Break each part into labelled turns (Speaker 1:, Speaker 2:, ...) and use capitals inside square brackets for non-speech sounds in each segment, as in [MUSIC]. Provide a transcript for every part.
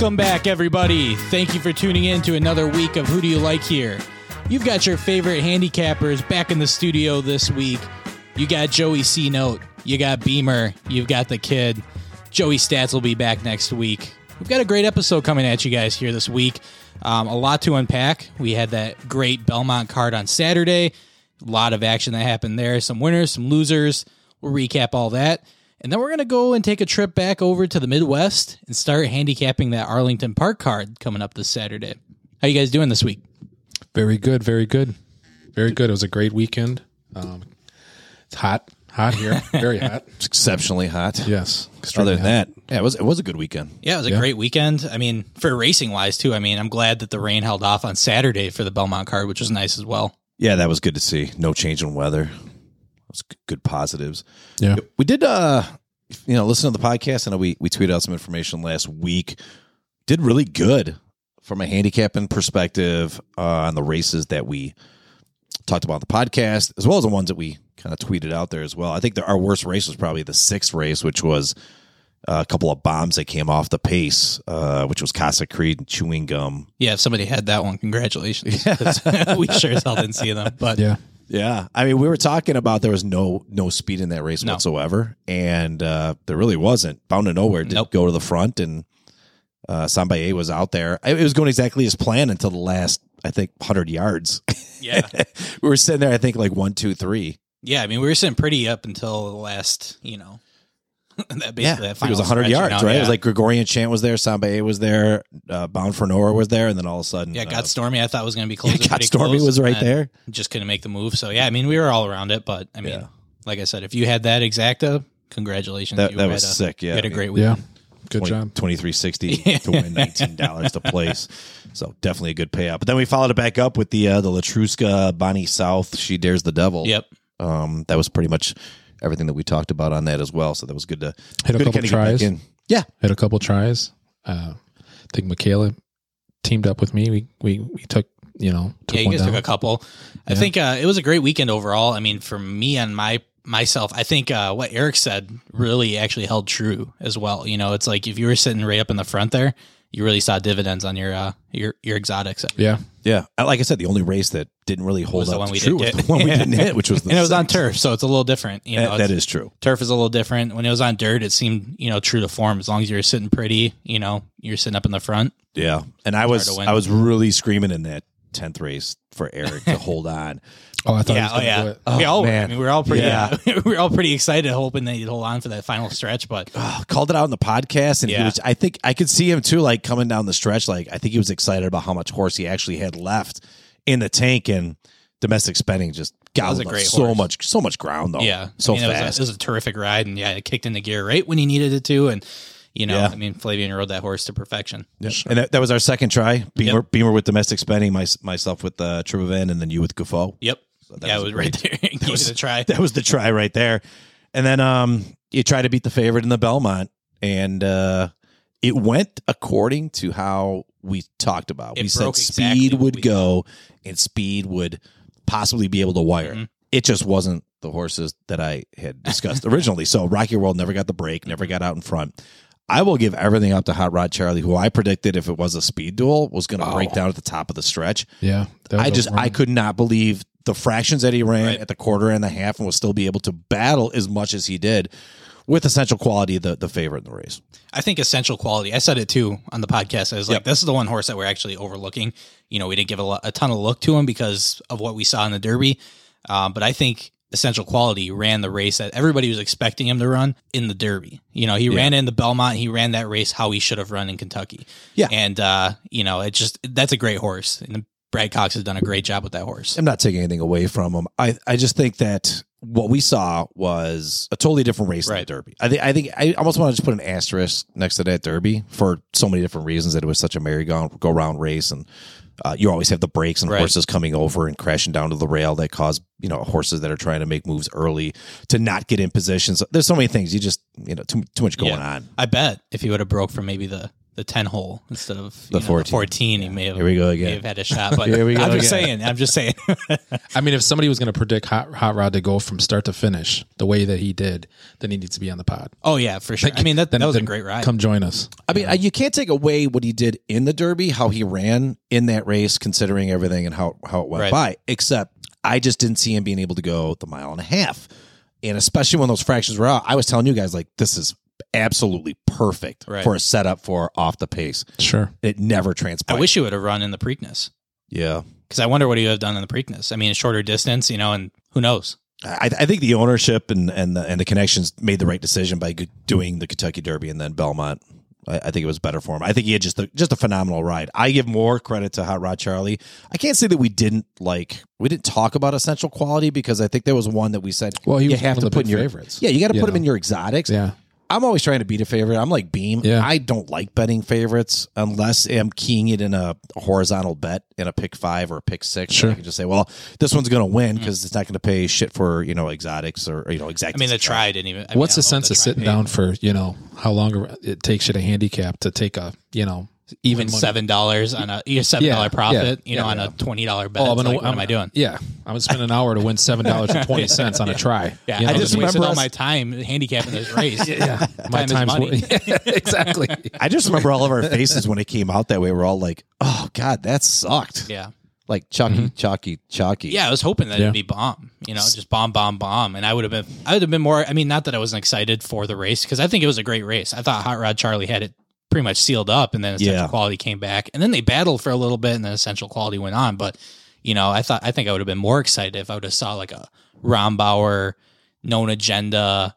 Speaker 1: Welcome back, everybody. Thank you for tuning in to another week of Who Do You Like Here. You've got your favorite handicappers back in the studio this week. You got Joey C Note, you got Beamer, you've got the kid. Joey Stats will be back next week. We've got a great episode coming at you guys here this week. Um, a lot to unpack. We had that great Belmont card on Saturday. A lot of action that happened there. Some winners, some losers. We'll recap all that. And then we're going to go and take a trip back over to the Midwest and start handicapping that Arlington Park card coming up this Saturday. How you guys doing this week?
Speaker 2: Very good, very good, very good. It was a great weekend. Um, it's hot, hot here, [LAUGHS] very hot.
Speaker 3: It's exceptionally hot.
Speaker 2: Yes.
Speaker 3: Other than
Speaker 2: hot.
Speaker 3: that, yeah, it was it was a good weekend.
Speaker 1: Yeah, it was a
Speaker 2: Yeah.
Speaker 1: great weekend. I mean, for racing wise too. I mean, I'm glad that the rain held off on Saturday for the Belmont card, which was nice as well.
Speaker 3: Yeah, that was good to see. No change in weather. It was g- good positives.
Speaker 2: Yeah.
Speaker 3: We did uh you know, listen to the podcast. I know we, we tweeted out some information last week. Did really good from a handicapping perspective uh, on the races that we talked about on the podcast, as well as the ones that we kind of tweeted out there as well. I think the, our worst race was probably the sixth race, which was uh, a couple of bombs that came off the pace, uh, which was Casa Creed and Chewing Gum.
Speaker 1: Yeah, if somebody had that one, congratulations. [LAUGHS] 'Cause [LAUGHS] we sure as hell didn't see them. But
Speaker 2: Yeah.
Speaker 3: Yeah, I mean, we were talking about there was no no speed in that race
Speaker 1: No.
Speaker 3: whatsoever, and uh, there really wasn't. Bound to nowhere did
Speaker 1: Nope.
Speaker 3: go to the front, and uh, Sombeyay was out there. It was going exactly as planned until the last, I think, hundred yards. [LAUGHS]
Speaker 1: yeah.
Speaker 3: we were sitting there, I think, like one, two, three.
Speaker 1: Yeah, I mean, we were sitting pretty up until the last, you know, [LAUGHS] that basically
Speaker 3: Yeah,
Speaker 1: that
Speaker 3: I it
Speaker 1: final
Speaker 3: was hundred yards,
Speaker 1: know,
Speaker 3: right? It was like Gregorian Chant was there, Sombeyay was there, uh, Bound for Nowhere was there, and then all of a sudden,
Speaker 1: yeah,
Speaker 3: uh,
Speaker 1: got Stormy. I thought was going to be close.
Speaker 3: yeah, Got Stormy was right there.
Speaker 1: Just couldn't make the move. So yeah, I mean, we were all around it. But I mean,
Speaker 3: Yeah.
Speaker 1: like I said, if you had that exacta, congratulations.
Speaker 3: That-
Speaker 1: you
Speaker 3: that was
Speaker 1: a-
Speaker 3: sick, yeah.
Speaker 1: you had a
Speaker 3: I mean,
Speaker 1: great
Speaker 2: Yeah.
Speaker 1: weekend.
Speaker 2: Good job.
Speaker 3: Twenty three sixty [LAUGHS] to win nineteen dollars to place. So definitely a good payout. But then we followed it back up with the uh, the Letruska Bonny South. She dares the devil.
Speaker 1: Yep.
Speaker 3: Um, that was pretty much everything that we talked about on that as well. So that was good to
Speaker 2: Hit a
Speaker 3: good to
Speaker 2: couple
Speaker 3: kinda
Speaker 2: tries.
Speaker 3: in. Yeah,
Speaker 2: hit a couple tries. Uh, I think Michaela teamed up with me. We we we took you know took
Speaker 1: yeah, you
Speaker 2: one
Speaker 1: guys
Speaker 2: down.
Speaker 1: took a couple. I think uh, it was a great weekend overall. I mean, for me and my myself, I think uh, what Eric said really actually held true as well. You know, it's like if you were sitting right up in the front there, you really saw dividends on your uh, your your exotics.
Speaker 2: yeah.
Speaker 3: yeah. Uh, Like I said, the only race that didn't really hold
Speaker 1: Was the
Speaker 3: up
Speaker 1: one
Speaker 3: to
Speaker 1: we
Speaker 3: true
Speaker 1: didn't
Speaker 3: was the one we [LAUGHS] didn't hit, which was the
Speaker 1: and it was on turf, so it's a little different. You know,
Speaker 3: That- that
Speaker 1: it's-
Speaker 3: is true.
Speaker 1: turf is a little different. When it was on dirt, it seemed you know true to form. As long as you're sitting pretty, you know, you're sitting up in the front.
Speaker 3: Yeah, and I was. I was really screaming in that tenth race for Eric to hold on. [LAUGHS]
Speaker 2: Oh, I thought he
Speaker 1: yeah,
Speaker 2: was
Speaker 1: oh yeah.
Speaker 2: do it.
Speaker 1: we all were. I mean, we were all pretty.
Speaker 3: Yeah.
Speaker 1: Uh, [LAUGHS] we were all pretty excited, hoping that he'd hold on for that final stretch. But [SIGHS]
Speaker 3: Oh, called it out in the podcast, and he
Speaker 1: Yeah.
Speaker 3: was. I think I could see him too, like coming down the stretch. Like I think he was excited about how much horse he actually had left in the tank, and domestic spending just got
Speaker 1: was a great
Speaker 3: so
Speaker 1: horse.
Speaker 3: much, so much ground though.
Speaker 1: yeah,
Speaker 3: so
Speaker 1: I mean, it was, a,
Speaker 3: fast.
Speaker 1: it was a terrific ride, and yeah, it kicked into gear right when he needed it to, and you know,
Speaker 3: Yeah.
Speaker 1: I mean, Flavien rode that horse to perfection.
Speaker 3: Yeah. And that, that was our second try. Beamer, Beamer with domestic spending, my, myself with uh, Tribhuvan, and then you with Gufo.
Speaker 1: Yep.
Speaker 3: That
Speaker 1: yeah,
Speaker 3: was
Speaker 1: it was
Speaker 3: a
Speaker 1: right there. [LAUGHS] Give
Speaker 3: was-
Speaker 1: it a try.
Speaker 3: That was the try right there. And then um, you try to beat the favorite in the Belmont, and uh, it went according to how we talked about.
Speaker 1: It
Speaker 3: we said
Speaker 1: broke exactly
Speaker 3: speed would
Speaker 1: we
Speaker 3: go, and speed would possibly be able to wire.
Speaker 1: Mhm.
Speaker 3: It just wasn't the horses that I had discussed [LAUGHS] originally. So Rock Your World never got the break, never got out in front. I will give everything up to Hot Rod Charlie, who I predicted if it was a speed duel was going to break
Speaker 2: Oh.
Speaker 3: down at the top of the stretch.
Speaker 2: Yeah. I was
Speaker 3: I
Speaker 2: a
Speaker 3: just I could not believe the fractions that he ran
Speaker 1: Right.
Speaker 3: at the quarter and the half and will still be able to battle as much as he did with essential quality the the favorite in the race.
Speaker 1: I think essential quality. I said it too on the podcast. I was like,
Speaker 3: Yep.
Speaker 1: this is the one horse that we're actually overlooking. You know, we didn't give a, a ton of look to him because of what we saw in the Derby. Um, but I think essential quality ran the race that everybody was expecting him to run in the Derby. You know, he ran in the Belmont. He ran that race how he should have run in Kentucky.
Speaker 3: Yeah.
Speaker 1: And, uh, you know, it just, that's a great horse. And Brad Cox has done a great job with that horse.
Speaker 3: I'm not taking anything away from him. I I just think that what we saw was a totally different race
Speaker 1: Right.
Speaker 3: than the Derby. I think I think I almost want to just put an asterisk next to that Derby for so many different reasons that it was such a merry go go round race and. Uh, you always have the breaks and
Speaker 1: Right.
Speaker 3: horses coming over and crashing down to the rail that cause you know horses that are trying to make moves early to not get in positions. There's so many things you just you know too too much going
Speaker 1: Yeah.
Speaker 3: on.
Speaker 1: I bet if he would have broke from maybe the, the ten hole instead of
Speaker 3: The
Speaker 1: know,
Speaker 3: 14.
Speaker 1: 14, he may have
Speaker 3: Here we go
Speaker 1: may
Speaker 3: again.
Speaker 1: have had a shot. But [LAUGHS]
Speaker 3: Here we go
Speaker 1: I'm just
Speaker 3: again.
Speaker 1: saying. I'm just saying. [LAUGHS]
Speaker 2: I mean, if somebody was going to predict Hot, Hot Rod to go from start to finish the way that he did, then he needs to be on the pod.
Speaker 1: oh yeah, for sure. I mean that
Speaker 2: Then,
Speaker 1: that was a great ride.
Speaker 2: Come join us.
Speaker 3: I mean, you can't take away what he did in the Derby, how he ran in that race, considering everything and how how it went
Speaker 1: Right.
Speaker 3: by. Except, I just didn't see him being able to go the mile and a half, and especially when those fractions were out. I was telling you guys like this is absolutely perfect
Speaker 1: Right.
Speaker 3: for a setup for off the pace.
Speaker 2: Sure.
Speaker 3: It never transpired.
Speaker 1: I wish you would have run in the Preakness
Speaker 3: yeah,
Speaker 1: because I wonder what he would have done in the Preakness. I mean, a shorter distance, you know, and who knows?
Speaker 3: I, I think the ownership and and the, and the connections made the right decision by doing the Kentucky Derby and then Belmont. I, I think it was better for him. I think he had just a, just a phenomenal ride. I give more credit to Hot Rod Charlie. I can't say that we didn't like we didn't talk about essential quality because I think there was one that we said.
Speaker 2: Well, he
Speaker 3: you
Speaker 2: was
Speaker 3: have
Speaker 2: one
Speaker 3: to
Speaker 2: of the
Speaker 3: put in
Speaker 2: big
Speaker 3: your
Speaker 2: favorites,
Speaker 3: Yeah, you got to
Speaker 2: you
Speaker 3: put him in your exotics.
Speaker 2: Yeah.
Speaker 3: I'm always trying to beat a favorite. I'm like Beam.
Speaker 2: Yeah.
Speaker 3: I don't like betting favorites unless I'm keying it in a horizontal bet in a pick five or a pick six.
Speaker 2: Sure.
Speaker 3: I can just say, well, this one's going to win because it's not going to pay shit for you know exotics or, or, you know exact.
Speaker 1: I mean, the try didn't even. I
Speaker 2: What's
Speaker 1: I
Speaker 2: the sense of sitting
Speaker 1: paid.
Speaker 2: down for, you know, how long it takes you to handicap to take a, you know, even
Speaker 1: even seven dollars on a seven dollar
Speaker 2: Yeah,
Speaker 1: profit,
Speaker 2: yeah,
Speaker 1: you know,
Speaker 2: yeah,
Speaker 1: on
Speaker 2: yeah.
Speaker 1: a twenty dollar bet.
Speaker 2: Oh, I'm gonna,
Speaker 1: like, what am I doing?
Speaker 2: Yeah. I'm going to spend an hour to win $7.20 on a try.
Speaker 1: Yeah,
Speaker 2: You know,
Speaker 1: I just
Speaker 3: just
Speaker 1: wasted
Speaker 3: remember
Speaker 1: all my time handicapping this race. [LAUGHS]
Speaker 2: yeah. My
Speaker 1: Time is
Speaker 2: time's
Speaker 1: money. [LAUGHS]
Speaker 2: Yeah, exactly.
Speaker 3: I just remember all of our faces when it came out that way. We're all like, "Oh God, that sucked!"
Speaker 1: yeah,
Speaker 3: Like chalky,
Speaker 2: Mm-hmm.
Speaker 3: chalky, chalky.
Speaker 1: yeah. I was hoping that
Speaker 2: Yeah.
Speaker 1: it'd be bomb, you know, just bomb, bomb, bomb, and I would have been, I would have been more. I mean, not that I wasn't excited for the race because I think it was a great race. I thought Hot Rod Charlie had it pretty much sealed up, and then Essential
Speaker 3: Yeah.
Speaker 1: Quality came back, and then they battled for a little bit, and then Essential Quality went on. But you know, I thought I think I would have been more excited if I would have saw like a Rombauer, known agenda.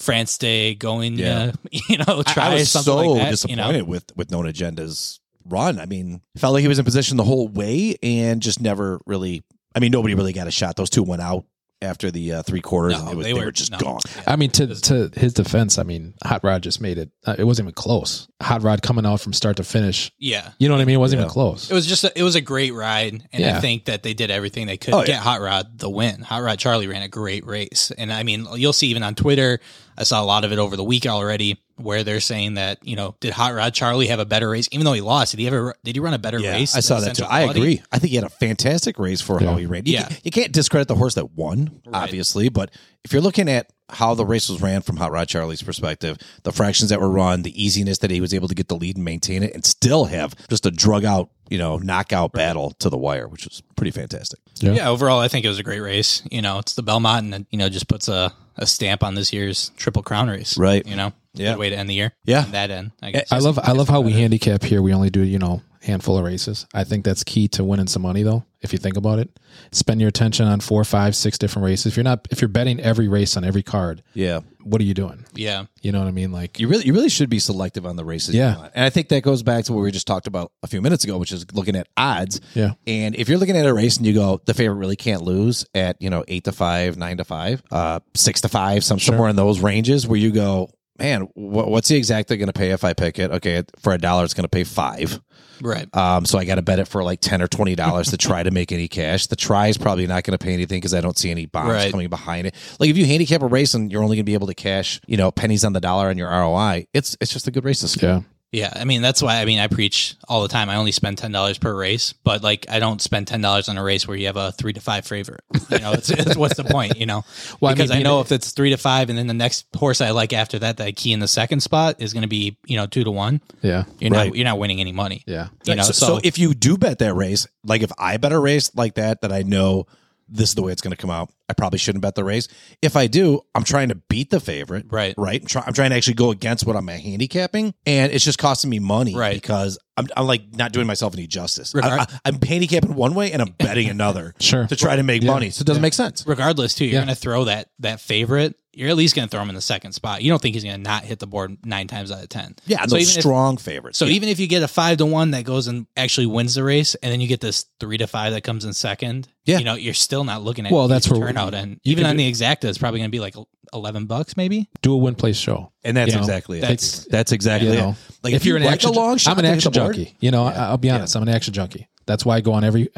Speaker 1: France Day going,
Speaker 3: Yeah.
Speaker 1: yeah. [LAUGHS] you know,
Speaker 3: I-
Speaker 1: try
Speaker 3: I was
Speaker 1: something
Speaker 3: so
Speaker 1: like that.
Speaker 3: disappointed
Speaker 1: You know?
Speaker 3: with with Known Agenda's run. I mean, felt like he was in position the whole way and just never really. I mean, nobody really got a shot. Those two went out after the uh, three quarters,
Speaker 1: No,
Speaker 3: and it was,
Speaker 1: they
Speaker 3: they,
Speaker 1: were-
Speaker 3: were just
Speaker 1: no.
Speaker 3: gone.
Speaker 1: Yeah.
Speaker 2: I mean, to to his defense, I mean, Hot Rod just made it. Uh, it wasn't even close. Hot Rod coming out from start to finish.
Speaker 1: Yeah.
Speaker 2: You know what I mean? It wasn't
Speaker 3: Yeah.
Speaker 2: even close.
Speaker 1: It was just a, it was a great ride, and
Speaker 2: Yeah.
Speaker 1: I think that they did everything they could
Speaker 3: Oh,
Speaker 1: to get Hot Rod the win. Hot Rod Charlie ran a great race, and I mean, you'll see even on Twitter. I saw a lot of it over the week already, where they're saying that you know, did Hot Rod Charlie have a better race, even though he lost? Did he ever? Did he run a better
Speaker 3: Yeah,
Speaker 1: race?
Speaker 3: I saw that too.
Speaker 1: Essential
Speaker 3: I
Speaker 1: Quality?
Speaker 3: agree. I think he had a fantastic race for how he ran. You,
Speaker 1: Yeah.
Speaker 3: can- you can't discredit the horse that won, obviously, but if you're looking at how the race was ran from Hot Rod Charlie's perspective, the fractions that were run, the easiness that he was able to get the lead and maintain it, and still have just a drug out, you know, knockout battle to the wire, which was pretty fantastic.
Speaker 2: Yeah.
Speaker 1: Yeah, overall, I think it was a great race. You know, it's the Belmont, and you know, just puts a, a stamp on this year's Triple Crown race.
Speaker 3: Right.
Speaker 1: You know,
Speaker 3: Yeah.
Speaker 1: good way to end the year.
Speaker 3: Yeah.
Speaker 1: And that end. I, guess.
Speaker 2: I love I love how we handicap here. We only do you know handful of races. I think that's key to winning some money though. If you think about it, spend your attention on four, five, six different races. If you're not if you're betting every race on every card,
Speaker 3: Yeah.
Speaker 2: what are you doing?
Speaker 1: Yeah.
Speaker 2: You know what I mean? Like
Speaker 3: You really, you really should be selective on the races.
Speaker 2: Yeah.
Speaker 3: you and I think that goes back to what we just talked about a few minutes ago, which is looking at odds.
Speaker 2: Yeah.
Speaker 3: And if you're looking at a race and you go, the favorite really can't lose at you know eight to five, nine to five, uh, six to five, some somewhere in those ranges, where you go, man, wh- what's the exacta going to pay if I pick it? Okay, for a dollar, it's going to pay five.
Speaker 1: Right.
Speaker 3: Um, so I got to bet it for like ten or twenty dollars to try to make any cash. The try is probably not going to pay anything because I don't see any bombs
Speaker 1: Right.
Speaker 3: coming behind it. Like if you handicap a race and you're only going to be able to cash, you know, pennies on the dollar on your ROI, it's it's just a good race to skip.
Speaker 2: yeah,
Speaker 1: Yeah, I mean that's why I mean I preach all the time. I only spend ten dollars per race, but like I don't spend ten dollars on a race where you have a three to five favorite. You know, it's, it's what's the point? You know, [LAUGHS]
Speaker 2: Well,
Speaker 1: because I,
Speaker 2: mean,
Speaker 1: know if it's three to five, and then the next horse I like after that that I key in the second spot is going to be you know two to one.
Speaker 2: yeah,
Speaker 1: You're
Speaker 3: Right.
Speaker 1: not you're not winning any money.
Speaker 2: yeah.
Speaker 1: You know,
Speaker 3: so,
Speaker 1: so,
Speaker 3: so if you do bet that race, like if I bet a race like that, that I know this is the way it's going to come out, I probably shouldn't bet the race. If I do, I'm trying to beat the favorite,
Speaker 1: Right.
Speaker 3: Right. I'm, try, I'm trying to actually go against what I'm handicapping, and it's just costing me money,
Speaker 1: Right.
Speaker 3: Because I'm, I'm like not doing myself any justice. I,
Speaker 1: Regard-
Speaker 3: I, I'm handicapping one way and I'm betting another, [LAUGHS]
Speaker 2: Sure.
Speaker 3: to try to make
Speaker 2: Yeah.
Speaker 3: money. So it doesn't make sense.
Speaker 1: regardless too, you're
Speaker 2: Yeah.
Speaker 1: going to throw that that favorite. You're at least going to throw him in the second spot. You don't think he's going to not hit the board nine times out of ten.
Speaker 3: Yeah, and
Speaker 1: So
Speaker 3: those
Speaker 1: even if-
Speaker 3: strong favorites.
Speaker 1: So
Speaker 3: Yeah.
Speaker 1: even if you get a five to one that goes and actually wins the race, and then you get this three to five that comes in second,
Speaker 3: Yeah.
Speaker 1: you know, you're still not looking at
Speaker 2: Well, that's where-
Speaker 1: turnout, and even on
Speaker 2: do-
Speaker 1: the exacta, it's probably going to be like eleven bucks, maybe.
Speaker 2: Do a win place show.
Speaker 3: and that's
Speaker 2: you know,
Speaker 3: exactly it.
Speaker 1: that's-
Speaker 3: That's exactly
Speaker 2: You
Speaker 3: it. Like
Speaker 2: if, you're an
Speaker 3: like
Speaker 2: action,
Speaker 3: a long shot,
Speaker 2: I'm an
Speaker 3: to hit
Speaker 2: action
Speaker 3: the board,
Speaker 2: junkie. You know, I, I'll be honest. I'm an action junkie. That's why I go on every.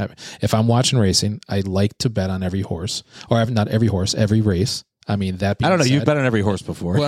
Speaker 2: If I'm watching racing, I like to bet on every horse, or not every horse, every race. I mean, that being
Speaker 3: I don't know.
Speaker 2: said,
Speaker 3: You've bet on every horse before. [LAUGHS] [LAUGHS]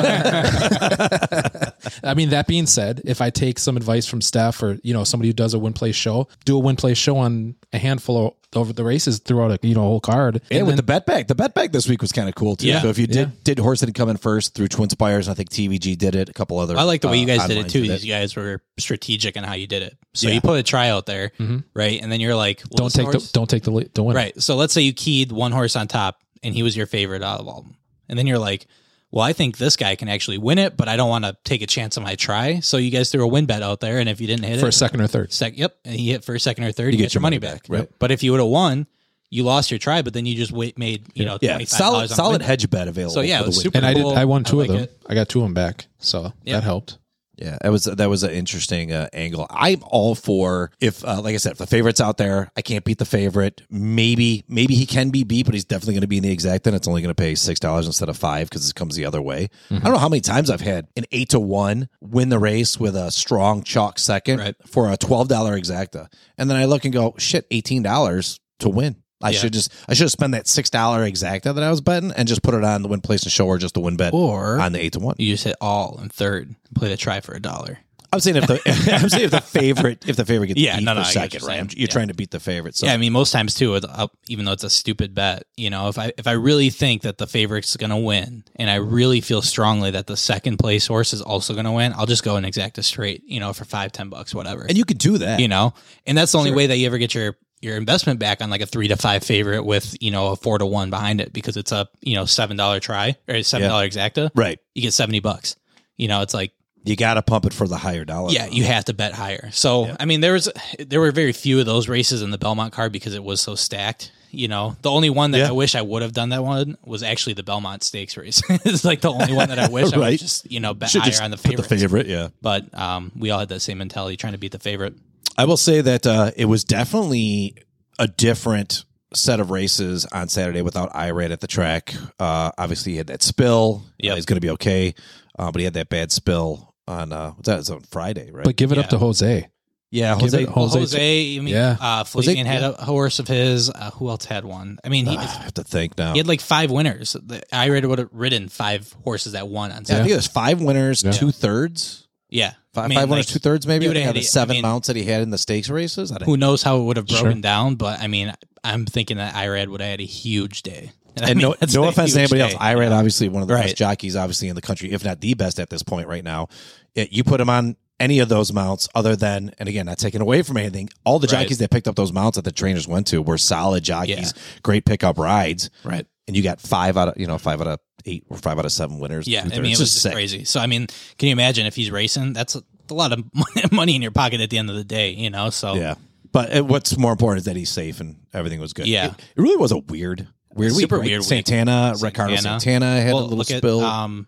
Speaker 2: I mean, that being said, if I take some advice from Steph or you know somebody who does a win play show, do a win play show on a handful of over the races throughout a you know whole card.
Speaker 3: And
Speaker 2: And
Speaker 3: with
Speaker 2: then-
Speaker 3: the bet bag, the bet bag this week was kind of cool too.
Speaker 1: Yeah.
Speaker 3: So if you did
Speaker 2: Yeah.
Speaker 3: did horse didn't come in first through Twin Spires, I think TVG did it. A couple other.
Speaker 1: I like the way you
Speaker 3: uh,
Speaker 1: guys did it
Speaker 3: onlines
Speaker 1: too. You guys were strategic in how you did it. So
Speaker 3: Yeah.
Speaker 1: you put a try out there, right? And then you're like, well,
Speaker 2: don't take
Speaker 1: horse-
Speaker 2: the don't take the lead- the win.
Speaker 1: Right. So let's say you keyed one horse on top and he was your favorite out of all of them. And then you're like, well, I think this guy can actually win it, but I don't want to take a chance on my try. So you guys threw a win bet out there. And if you didn't hit it
Speaker 2: for
Speaker 1: it,
Speaker 2: a second or third.
Speaker 1: sec, yep, and he hit first, second, or third, you, get, your money back.
Speaker 3: right.
Speaker 1: But if you would have won, you lost your try, but then you just wait, made, you know,
Speaker 3: Yeah,
Speaker 1: $25
Speaker 3: solid
Speaker 1: on
Speaker 3: solid
Speaker 1: win.
Speaker 3: hedge bet available.
Speaker 1: So yeah,
Speaker 3: for
Speaker 1: it was
Speaker 3: the win.
Speaker 1: super
Speaker 2: And I did. I won two
Speaker 1: like
Speaker 2: of them.
Speaker 1: it.
Speaker 2: I got two of them back, so
Speaker 1: Yeah.
Speaker 2: that helped.
Speaker 3: Yeah, that was that was an interesting uh, angle. I'm all for if, uh, like I said, if the favorite's out there, I can't beat the favorite. Maybe maybe he can be beat, but he's definitely going to be in the exact. Then it's only going to pay six dollars instead of five because it comes the other way. I don't know how many times I've had an eight to one win the race with a strong chalk second
Speaker 1: Right.
Speaker 3: for a twelve dollar exacta, and then I look and go, shit, eighteen dollars to win. I
Speaker 1: Yeah.
Speaker 3: should just I should have spent that six dollar exacta that I was betting and just put it on the win place and show or just the win bet
Speaker 1: Or
Speaker 3: on the eight to one.
Speaker 1: you just hit all in third, play the try for a dollar.
Speaker 3: I'm saying if the [LAUGHS] [LAUGHS] I'm saying if the favorite if the favorite gets
Speaker 1: Yeah,
Speaker 3: beat
Speaker 1: no, no,
Speaker 3: second,
Speaker 1: you're
Speaker 3: right?
Speaker 1: saying.
Speaker 3: You're
Speaker 1: Yeah.
Speaker 3: trying to beat the favorite. So
Speaker 1: yeah, I mean, most times too, uh, even though it's a stupid bet, you know, if I if I really think that the favorite's going to win, and I really feel strongly that the second place horse is also going to win, I'll just go and exact a straight, you know, for five, ten bucks, whatever,
Speaker 3: and you could do that.
Speaker 1: you know, and that's the only way that you ever get your your investment back on like a three to five favorite with you know a four to one behind it because it's a you know seven dollar try or seven dollar exacta,
Speaker 3: right.
Speaker 1: you get seventy bucks. You know, it's like
Speaker 3: You got to pump it for the higher dollar.
Speaker 1: yeah, you have to bet higher. So I mean, there was there were very few of those races in the Belmont card because it was so stacked. You know, the only one that
Speaker 3: Yeah.
Speaker 1: I wish I would have done that one was actually the Belmont Stakes race. [LAUGHS] it's like the only one that I wish I would just you know bet
Speaker 3: should
Speaker 1: higher on the
Speaker 3: put the
Speaker 1: favorite.
Speaker 3: Yeah,
Speaker 1: But um, we all had that same mentality, trying to beat the favorite.
Speaker 3: I will say that uh, it was definitely a different set of races on Saturday without Irad at the track. Uh, obviously, he had that spill.
Speaker 1: Yep.
Speaker 3: uh, he's going to be okay, uh, but he had that bad spill on uh, what's that? It's on Friday, right?
Speaker 2: But give it
Speaker 1: Yeah.
Speaker 2: up to Jose.
Speaker 3: yeah, Jose.
Speaker 2: it-
Speaker 1: Well,
Speaker 2: Jose-
Speaker 1: Jose, I mean,
Speaker 2: Yeah.
Speaker 1: uh,
Speaker 3: Jose-
Speaker 1: Flavien had a horse of his. Uh, who else had one? I mean, he,
Speaker 3: I have to think now.
Speaker 1: he had like five winners. The- Irad would have ridden five horses that won on
Speaker 3: Yeah, I think it was five winners,
Speaker 2: Yeah.
Speaker 3: two thirds.
Speaker 1: Yeah,
Speaker 3: Five,
Speaker 1: I mean,
Speaker 3: five
Speaker 1: like,
Speaker 3: two thirds, maybe.
Speaker 1: you
Speaker 3: I
Speaker 1: would've
Speaker 3: think
Speaker 1: had
Speaker 3: out of the seven
Speaker 1: I mean-
Speaker 3: mounts that he had in the stakes races. I
Speaker 1: who knows how it would have broken
Speaker 2: Sure.
Speaker 1: down, but I mean, I'm thinking that Irad would have had a huge day. [LAUGHS] I
Speaker 3: and
Speaker 1: mean,
Speaker 3: no, no offense to anybody else.
Speaker 1: day.
Speaker 3: Irad, obviously one of the
Speaker 1: Right.
Speaker 3: best jockeys, obviously in the country, if not the best at this point right now. It- you put him on any of those mounts, other than, and again, not taking away from anything. All the
Speaker 1: Right.
Speaker 3: jockeys that picked up those mounts that the trainers went to were solid jockeys, great pickup rides,
Speaker 1: Right.
Speaker 3: and you got five out of you know five out of eight or five out of seven winners.
Speaker 1: Yeah, I mean, it was
Speaker 3: just
Speaker 1: just
Speaker 3: sick.
Speaker 1: crazy. So, I mean, can you imagine if he's racing? That's a, a lot of [LAUGHS] money in your pocket at the end of the day, you know? So,
Speaker 3: Yeah, but uh, what's more important is that he's safe and everything was good.
Speaker 1: Yeah.
Speaker 3: it, it really was a weird, weird week.
Speaker 1: Super
Speaker 3: right?
Speaker 1: weird week.
Speaker 3: Santana, Ricardo
Speaker 1: Santana.
Speaker 3: Santana had
Speaker 1: well,
Speaker 3: a little
Speaker 1: look
Speaker 3: spill.
Speaker 1: at um,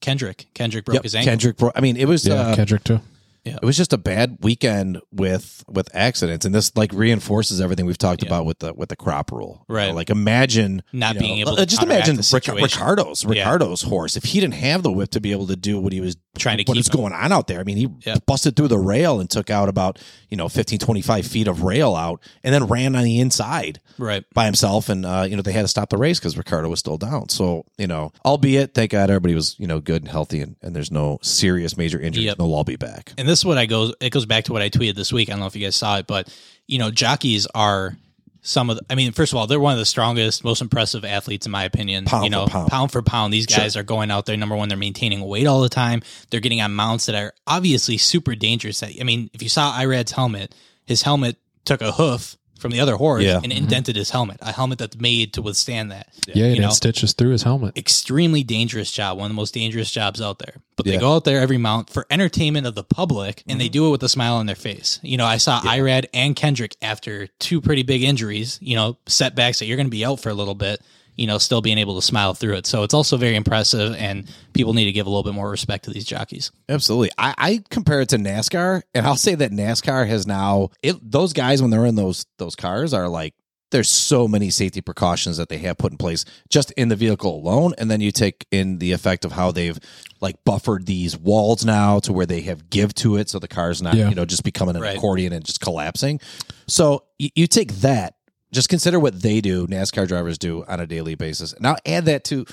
Speaker 1: Kendrick. Kendrick broke
Speaker 3: Yep,
Speaker 1: his ankle.
Speaker 3: Kendrick. Bro- I mean, it was
Speaker 2: Yeah,
Speaker 3: uh,
Speaker 2: Kendrick too.
Speaker 3: It was just a bad weekend with with accidents, and this like reinforces everything we've talked
Speaker 1: Yeah.
Speaker 3: about with the with the crop rule. You
Speaker 1: Right.
Speaker 3: know, like imagine
Speaker 1: Not
Speaker 3: you
Speaker 1: being
Speaker 3: know,
Speaker 1: able to
Speaker 3: uh, just imagine
Speaker 1: the
Speaker 3: Ric-
Speaker 1: situation.
Speaker 3: Ricardo's
Speaker 1: Yeah.
Speaker 3: Ricardo's horse. If he didn't have the whip to be able to do what he was
Speaker 1: Trying to
Speaker 3: what
Speaker 1: keep
Speaker 3: going on out there. I mean, he
Speaker 1: Yeah.
Speaker 3: busted through the rail and took out about you know 15, 25 feet of rail out, and then ran on the inside
Speaker 1: Right.
Speaker 3: by himself, and uh, you know they had to stop the race because Ricardo was still down. So you know, albeit thank God everybody was you know good and healthy, and, and there's no serious major injuries.
Speaker 1: Yep.
Speaker 3: They'll all be back.
Speaker 1: And this is what I goes. It goes back to what I tweeted this week. I don't know if you guys saw it, but you know, jockeys are some of. The, I mean, first of all, they're one of the strongest, most impressive athletes in my opinion.
Speaker 3: Pound
Speaker 1: you know,
Speaker 3: for pound.
Speaker 1: for pound. These guys are going out there. Number one, they're maintaining weight all the time. They're getting on mounts that are obviously super dangerous. That I mean, if you saw Irad's helmet, his helmet took a hoof from the other horse
Speaker 3: Yeah.
Speaker 1: and mm-hmm. indented his helmet. A helmet that's made to withstand that.
Speaker 2: Yeah, and
Speaker 1: know,
Speaker 2: it stitches through his helmet.
Speaker 1: extremely dangerous job, one of the most dangerous jobs out there. But they go out there every mount for entertainment of the public, and they mm-hmm. do it with a smile on their face. You know, I saw Irad and Kendrick after two pretty big injuries, you know, setbacks that you're going to be out for a little bit, you know, still being able to smile through it. So it's also very impressive, and people need to give a little bit more respect to these jockeys.
Speaker 3: Absolutely. I, I compare it to NASCAR, and I'll say that NASCAR has now it, those guys when they're in those those cars are like there's so many safety precautions that they have put in place just in the vehicle alone, and then you take in the effect of how they've like buffered these walls now to where they have give to it, so the car's not
Speaker 2: Yeah.
Speaker 3: you know just becoming an
Speaker 1: Right.
Speaker 3: accordion and just collapsing. So you, you take that, just consider what they do, NASCAR drivers do on a daily basis. Now add that to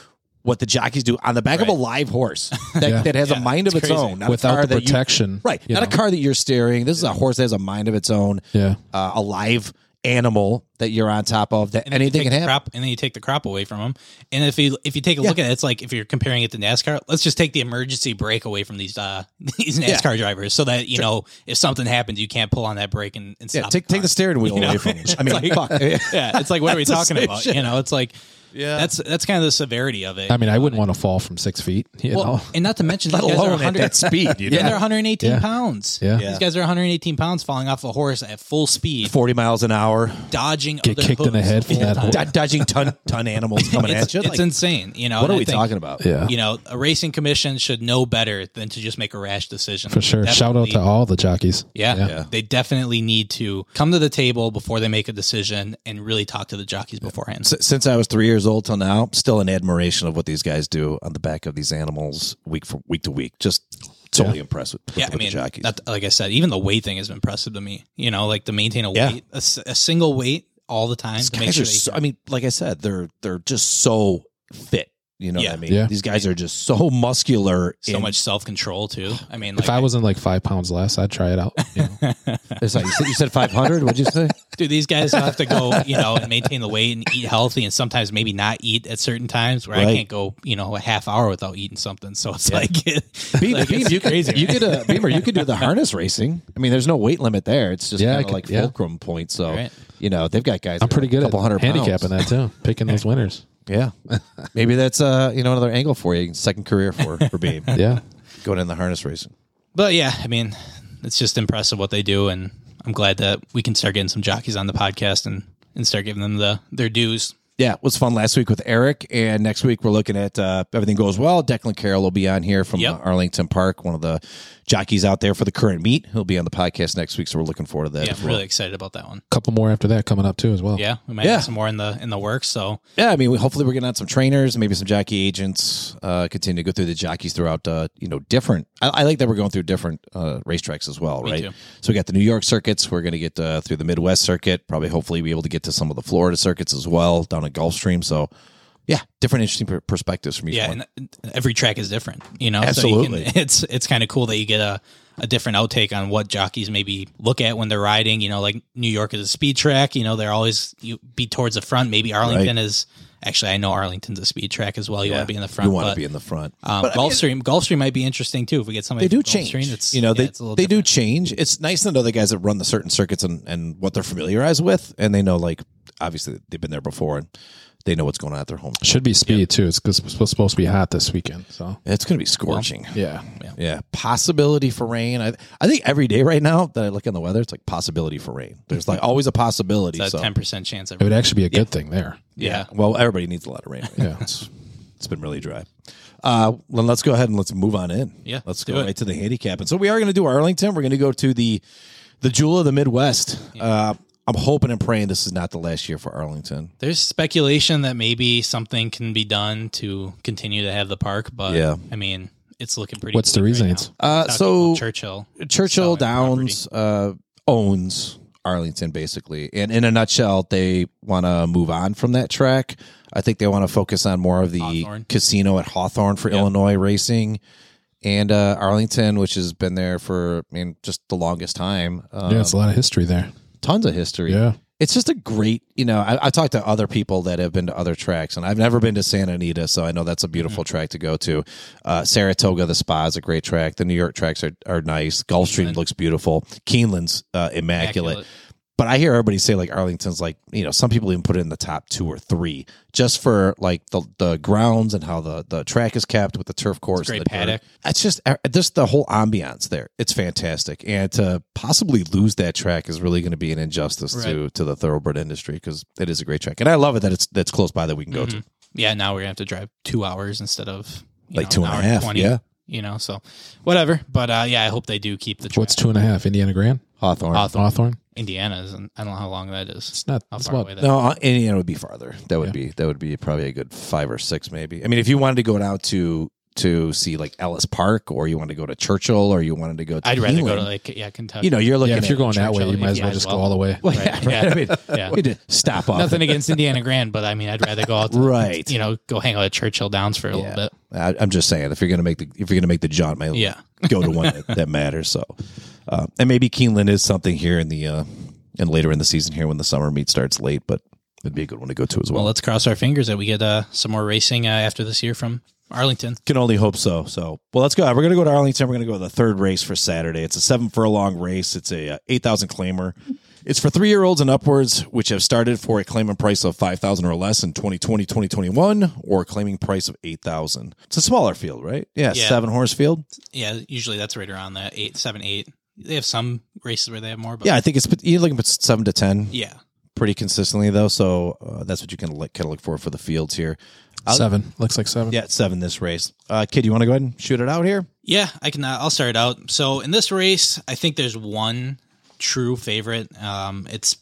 Speaker 3: what the jockeys do on the back of a live horse [LAUGHS] that,
Speaker 2: Yeah.
Speaker 3: that has a mind of
Speaker 1: it's
Speaker 3: its own, not
Speaker 2: Without the
Speaker 3: that you-
Speaker 2: protection,
Speaker 3: right? Not a car that you're steering. This is a horse that has a mind of its own,
Speaker 2: Yeah.
Speaker 3: uh, a live animal that you're on top of. That
Speaker 1: And then you
Speaker 3: anything can happen.
Speaker 1: crop, and then you take the crop away from them. And if you if you take a look at it, it's like if you're comparing it to NASCAR. Let's just take the emergency brake away from these uh [LAUGHS] these NASCAR drivers, so that you know if something happens, you can't pull on that brake and, and
Speaker 3: Yeah,
Speaker 1: stop.
Speaker 3: take
Speaker 1: the
Speaker 3: take the steering wheel [LAUGHS]
Speaker 1: You know?
Speaker 3: away from them. I [LAUGHS] mean,
Speaker 1: It's
Speaker 3: fuck.
Speaker 1: like- yeah, it's like what are we talking about?
Speaker 3: shit.
Speaker 1: You know, it's like
Speaker 3: Yeah.
Speaker 1: that's that's kind of the severity of it.
Speaker 2: I mean, I wouldn't want to fall from six feet. You
Speaker 1: well,
Speaker 2: know,
Speaker 1: and not to mention [LAUGHS]
Speaker 3: let
Speaker 1: these guys are
Speaker 3: alone at
Speaker 1: 100
Speaker 3: that speed. You [LAUGHS]
Speaker 1: and they're 118
Speaker 2: Yeah.
Speaker 1: pounds.
Speaker 2: Yeah.
Speaker 1: These guys are 118 pounds falling off a horse at full speed,
Speaker 3: forty miles an hour,
Speaker 1: dodging
Speaker 2: Get
Speaker 1: other
Speaker 2: kicked in the head from
Speaker 1: the
Speaker 2: that horse.
Speaker 3: Dodging ton ton animals [LAUGHS] coming
Speaker 1: It's,
Speaker 3: at you.
Speaker 1: it's
Speaker 3: Like,
Speaker 1: insane. You know,
Speaker 3: what are we
Speaker 1: think,
Speaker 3: talking about?
Speaker 2: yeah,
Speaker 1: You know, a racing commission should know better than to just make a rash decision.
Speaker 2: for sure. Shout out to all the jockeys.
Speaker 1: Yeah,
Speaker 3: Yeah.
Speaker 1: they definitely need to come to the table before they make a decision and really talk to the jockeys beforehand.
Speaker 3: S- since I was three years old till now, still in admiration of what these guys do on the back of these animals week from week to week. Just totally impressed with, with,
Speaker 1: yeah, I mean,
Speaker 3: the jockeys.
Speaker 1: that, like I said, even the weight thing has been impressive to me. You know, like to maintain a
Speaker 3: Yeah.
Speaker 1: weight, a single weight all the time.
Speaker 3: These
Speaker 1: to make sure
Speaker 3: so, I mean, like I said, they're they're just so fit. You know
Speaker 1: Yeah.
Speaker 3: what I mean?
Speaker 2: Yeah.
Speaker 3: These guys are just so muscular.
Speaker 1: so
Speaker 3: in-
Speaker 1: much self control too. I mean,
Speaker 2: If I wasn't like five pounds less, I'd try it out. You know? [LAUGHS]
Speaker 3: It's like, you said, you said 500? What'd you say? [LAUGHS]
Speaker 1: dude, these guys have to go, you know, and maintain the weight and eat healthy, and sometimes maybe not eat at certain times where I can't go, you know, a half hour without eating something. So it's like, [LAUGHS]
Speaker 3: Beam,
Speaker 1: like,
Speaker 3: Beam,
Speaker 1: it's
Speaker 3: you could,
Speaker 1: crazy.
Speaker 3: you could, uh, Beamer, you could do the harness racing. I mean, there's no weight limit there. It's just
Speaker 2: Yeah,
Speaker 3: kind of
Speaker 2: could-
Speaker 3: like
Speaker 2: yeah.
Speaker 3: fulcrum points. So,
Speaker 1: Right.
Speaker 3: you know, they've got guys.
Speaker 2: I'm pretty good
Speaker 3: a couple
Speaker 2: at
Speaker 3: hundred
Speaker 2: handicapping
Speaker 3: pounds.
Speaker 2: that too, picking those winners.
Speaker 3: Yeah, [LAUGHS] maybe that's uh, you know another angle for you. Second career for for Beam. [LAUGHS]
Speaker 2: Yeah,
Speaker 3: going in the harness racing.
Speaker 1: But yeah, I mean, it's just impressive what they do, and I'm glad that we can start getting some jockeys on the podcast and and start giving them the their dues.
Speaker 3: Yeah, it was fun last week with Eric, and next week we're looking at uh, everything goes well. Declan Carroll will be on here from
Speaker 1: Yep.
Speaker 3: uh, Arlington Park, one of the jockeys out there for the current meet. He'll be on the podcast next week, so we're looking forward to that.
Speaker 1: Yeah,
Speaker 3: as
Speaker 1: I'm really excited about that one.
Speaker 2: A couple more after that coming up too as well.
Speaker 1: Yeah, we might
Speaker 3: Yeah.
Speaker 1: have some more in the in the works. So
Speaker 3: Yeah, I mean, we, hopefully we're getting on some trainers, maybe some jockey agents. Uh, continue to go through the jockeys throughout, uh, you know, different. I, I like that we're going through different uh, racetracks as well,
Speaker 1: Me
Speaker 3: right?
Speaker 1: too.
Speaker 3: So we got the New York circuits. We're going to get uh, through the Midwest circuit. Probably, hopefully, be able to get to some of the Florida circuits as well down at Gulfstream. So, yeah, different interesting perspectives from each
Speaker 1: yeah,
Speaker 3: one.
Speaker 1: and every track is different. You know,
Speaker 3: Absolutely.
Speaker 1: So you can, [LAUGHS] it's it's kind of cool that you get a a different outtake on what jockeys maybe look at when they're riding. You know, like New York is a speed track. You know, they're always you be towards the front. Maybe Arlington is actually I know Arlington's a speed track as well. You want to be in the front.
Speaker 3: You want
Speaker 1: but,
Speaker 3: to be in the front.
Speaker 1: Um,
Speaker 3: But, I mean,
Speaker 1: Gulfstream, Gulfstream might be interesting too if we get somebody.
Speaker 3: they do change.
Speaker 1: It's
Speaker 3: you know,
Speaker 1: yeah,
Speaker 3: they
Speaker 1: it's a little
Speaker 3: they do change. It's nice to know the guys that run the certain circuits and, and what they're familiarized with, and they know like obviously they've been there before and they know what's going on at their home.
Speaker 2: should be speed too. It's 'cause it's supposed to be hot this weekend. So
Speaker 3: It's going to be scorching.
Speaker 2: yeah,
Speaker 3: Yeah, possibility for rain. I I think every day right now that I look in the weather, it's like possibility for rain. There's like always a possibility.
Speaker 1: It's a
Speaker 3: so
Speaker 1: ten percent chance.
Speaker 2: it would actually be a good thing there.
Speaker 1: yeah.
Speaker 3: well, everybody needs a lot of rain. Right.
Speaker 2: Yeah.
Speaker 3: it's, it's been really dry. Uh, well, let's go ahead and let's move on in.
Speaker 1: Yeah,
Speaker 3: let's
Speaker 1: let's
Speaker 3: go
Speaker 1: it.
Speaker 3: right to the handicap. And so we are going to do Arlington. We're going to go to the the jewel of the Midwest. Uh, I'm hoping and praying this is not the last year for Arlington.
Speaker 1: There's speculation that maybe something can be done to continue to have the park, but
Speaker 3: Yeah.
Speaker 1: I mean, it's looking pretty.
Speaker 2: What's the reason
Speaker 1: right
Speaker 2: it's-
Speaker 3: Uh, so
Speaker 1: Churchill,
Speaker 3: Churchill Downs uh, owns Arlington basically, and in a nutshell, they want to move on from that track. I think they want to focus on more of the
Speaker 1: Hawthorne.
Speaker 3: casino at Hawthorne for Illinois racing, and uh, Arlington, which has been there for I mean just the longest time. Um,
Speaker 2: Yeah, it's a lot of history there.
Speaker 3: Tons of history.
Speaker 2: Yeah.
Speaker 3: It's just a great, you know. I, I've talked to other people that have been to other tracks, and I've never been to Santa Anita, so I know that's a beautiful track to go to. Uh, Saratoga, the spa is a great track. The New York tracks are, are nice. Gulfstream looks beautiful. Keeneland's uh, immaculate.
Speaker 1: Immaculate.
Speaker 3: But I hear everybody say like Arlington's like you know some people even put it in the top two or three just for like the the grounds and how the the track is kept with the turf course.
Speaker 1: great
Speaker 3: the dirt.
Speaker 1: paddock.
Speaker 3: It's just uh, just the whole ambiance there. It's fantastic, and to possibly lose that track is really going to be an injustice to to the thoroughbred industry because it is a great track, and I love it that it's that's close by that we can go to.
Speaker 1: Yeah, now we're gonna have to drive two hours instead of you
Speaker 3: Like
Speaker 1: know,
Speaker 3: two and a
Speaker 1: hour
Speaker 3: half, yeah.
Speaker 1: You know, so whatever. But uh, yeah, I hope they do keep the track.
Speaker 2: What's two and a half? Indiana Grand,
Speaker 3: Hawthorne.
Speaker 1: Hawthorne.
Speaker 2: Hawthorne.
Speaker 1: Indiana's, and I don't know how long that is.
Speaker 2: It's not.
Speaker 1: How
Speaker 2: It's
Speaker 1: far
Speaker 2: about
Speaker 1: away that
Speaker 3: No, uh, Indiana would be farther. That would
Speaker 2: Yeah.
Speaker 3: be that would be probably a good five or six, maybe. I mean, if you wanted to go out to to see like Ellis Park, or you want to go to Churchill, or you wanted to go. to
Speaker 1: I'd rather go to like yeah Kentucky.
Speaker 3: You know, you're looking.
Speaker 2: Yeah, if you're
Speaker 3: at,
Speaker 2: going that way, you might as well just
Speaker 1: well.
Speaker 2: go all the way.
Speaker 3: Well, yeah,
Speaker 1: Right,
Speaker 3: right.
Speaker 1: yeah. [LAUGHS]
Speaker 3: I mean,
Speaker 1: Yeah.
Speaker 3: we did stop off.
Speaker 1: Nothing against Indiana Grand, but I mean, I'd rather go out to
Speaker 3: Right.
Speaker 1: you know go hang out at Churchill Downs for a
Speaker 3: Yeah.
Speaker 1: little bit.
Speaker 3: I, I'm just saying, if you're gonna make the if you're gonna make the jaunt, might
Speaker 1: Yeah.
Speaker 3: go to one that, that matters. So, uh, and maybe Keeneland is something here in the uh, and later in the season here when the summer meet starts late, but it'd be a good one to go to as well.
Speaker 1: Well, let's cross our fingers that we get uh, some more racing uh, after this year from Arlington.
Speaker 3: Can only hope so. So, well, let's go. We're going to go to Arlington. We're going to go to the third race for Saturday. It's a seven furlong race. It's a uh, eight thousand claimer. It's for three year olds and upwards, which have started for a claiming price of five thousand or less in 2020, 2021, or a claiming price of eight thousand. It's a smaller field, right? Yeah,
Speaker 1: Yeah.
Speaker 3: seven horse field.
Speaker 1: Yeah, usually that's right around that eight, seven, eight. They have some races where they have more, but
Speaker 3: Yeah, I think it's you're looking at seven to ten
Speaker 1: yeah.
Speaker 3: Pretty consistently though. So uh, that's what you can look, kind of look for for the fields here. I'll-
Speaker 2: Seven looks like seven.
Speaker 3: Yeah, seven this race. Uh, kid, you want to go ahead and shoot it out here?
Speaker 1: Yeah, I can. Uh, I'll start it out. So in this race, I think there's one true favorite. Um, it's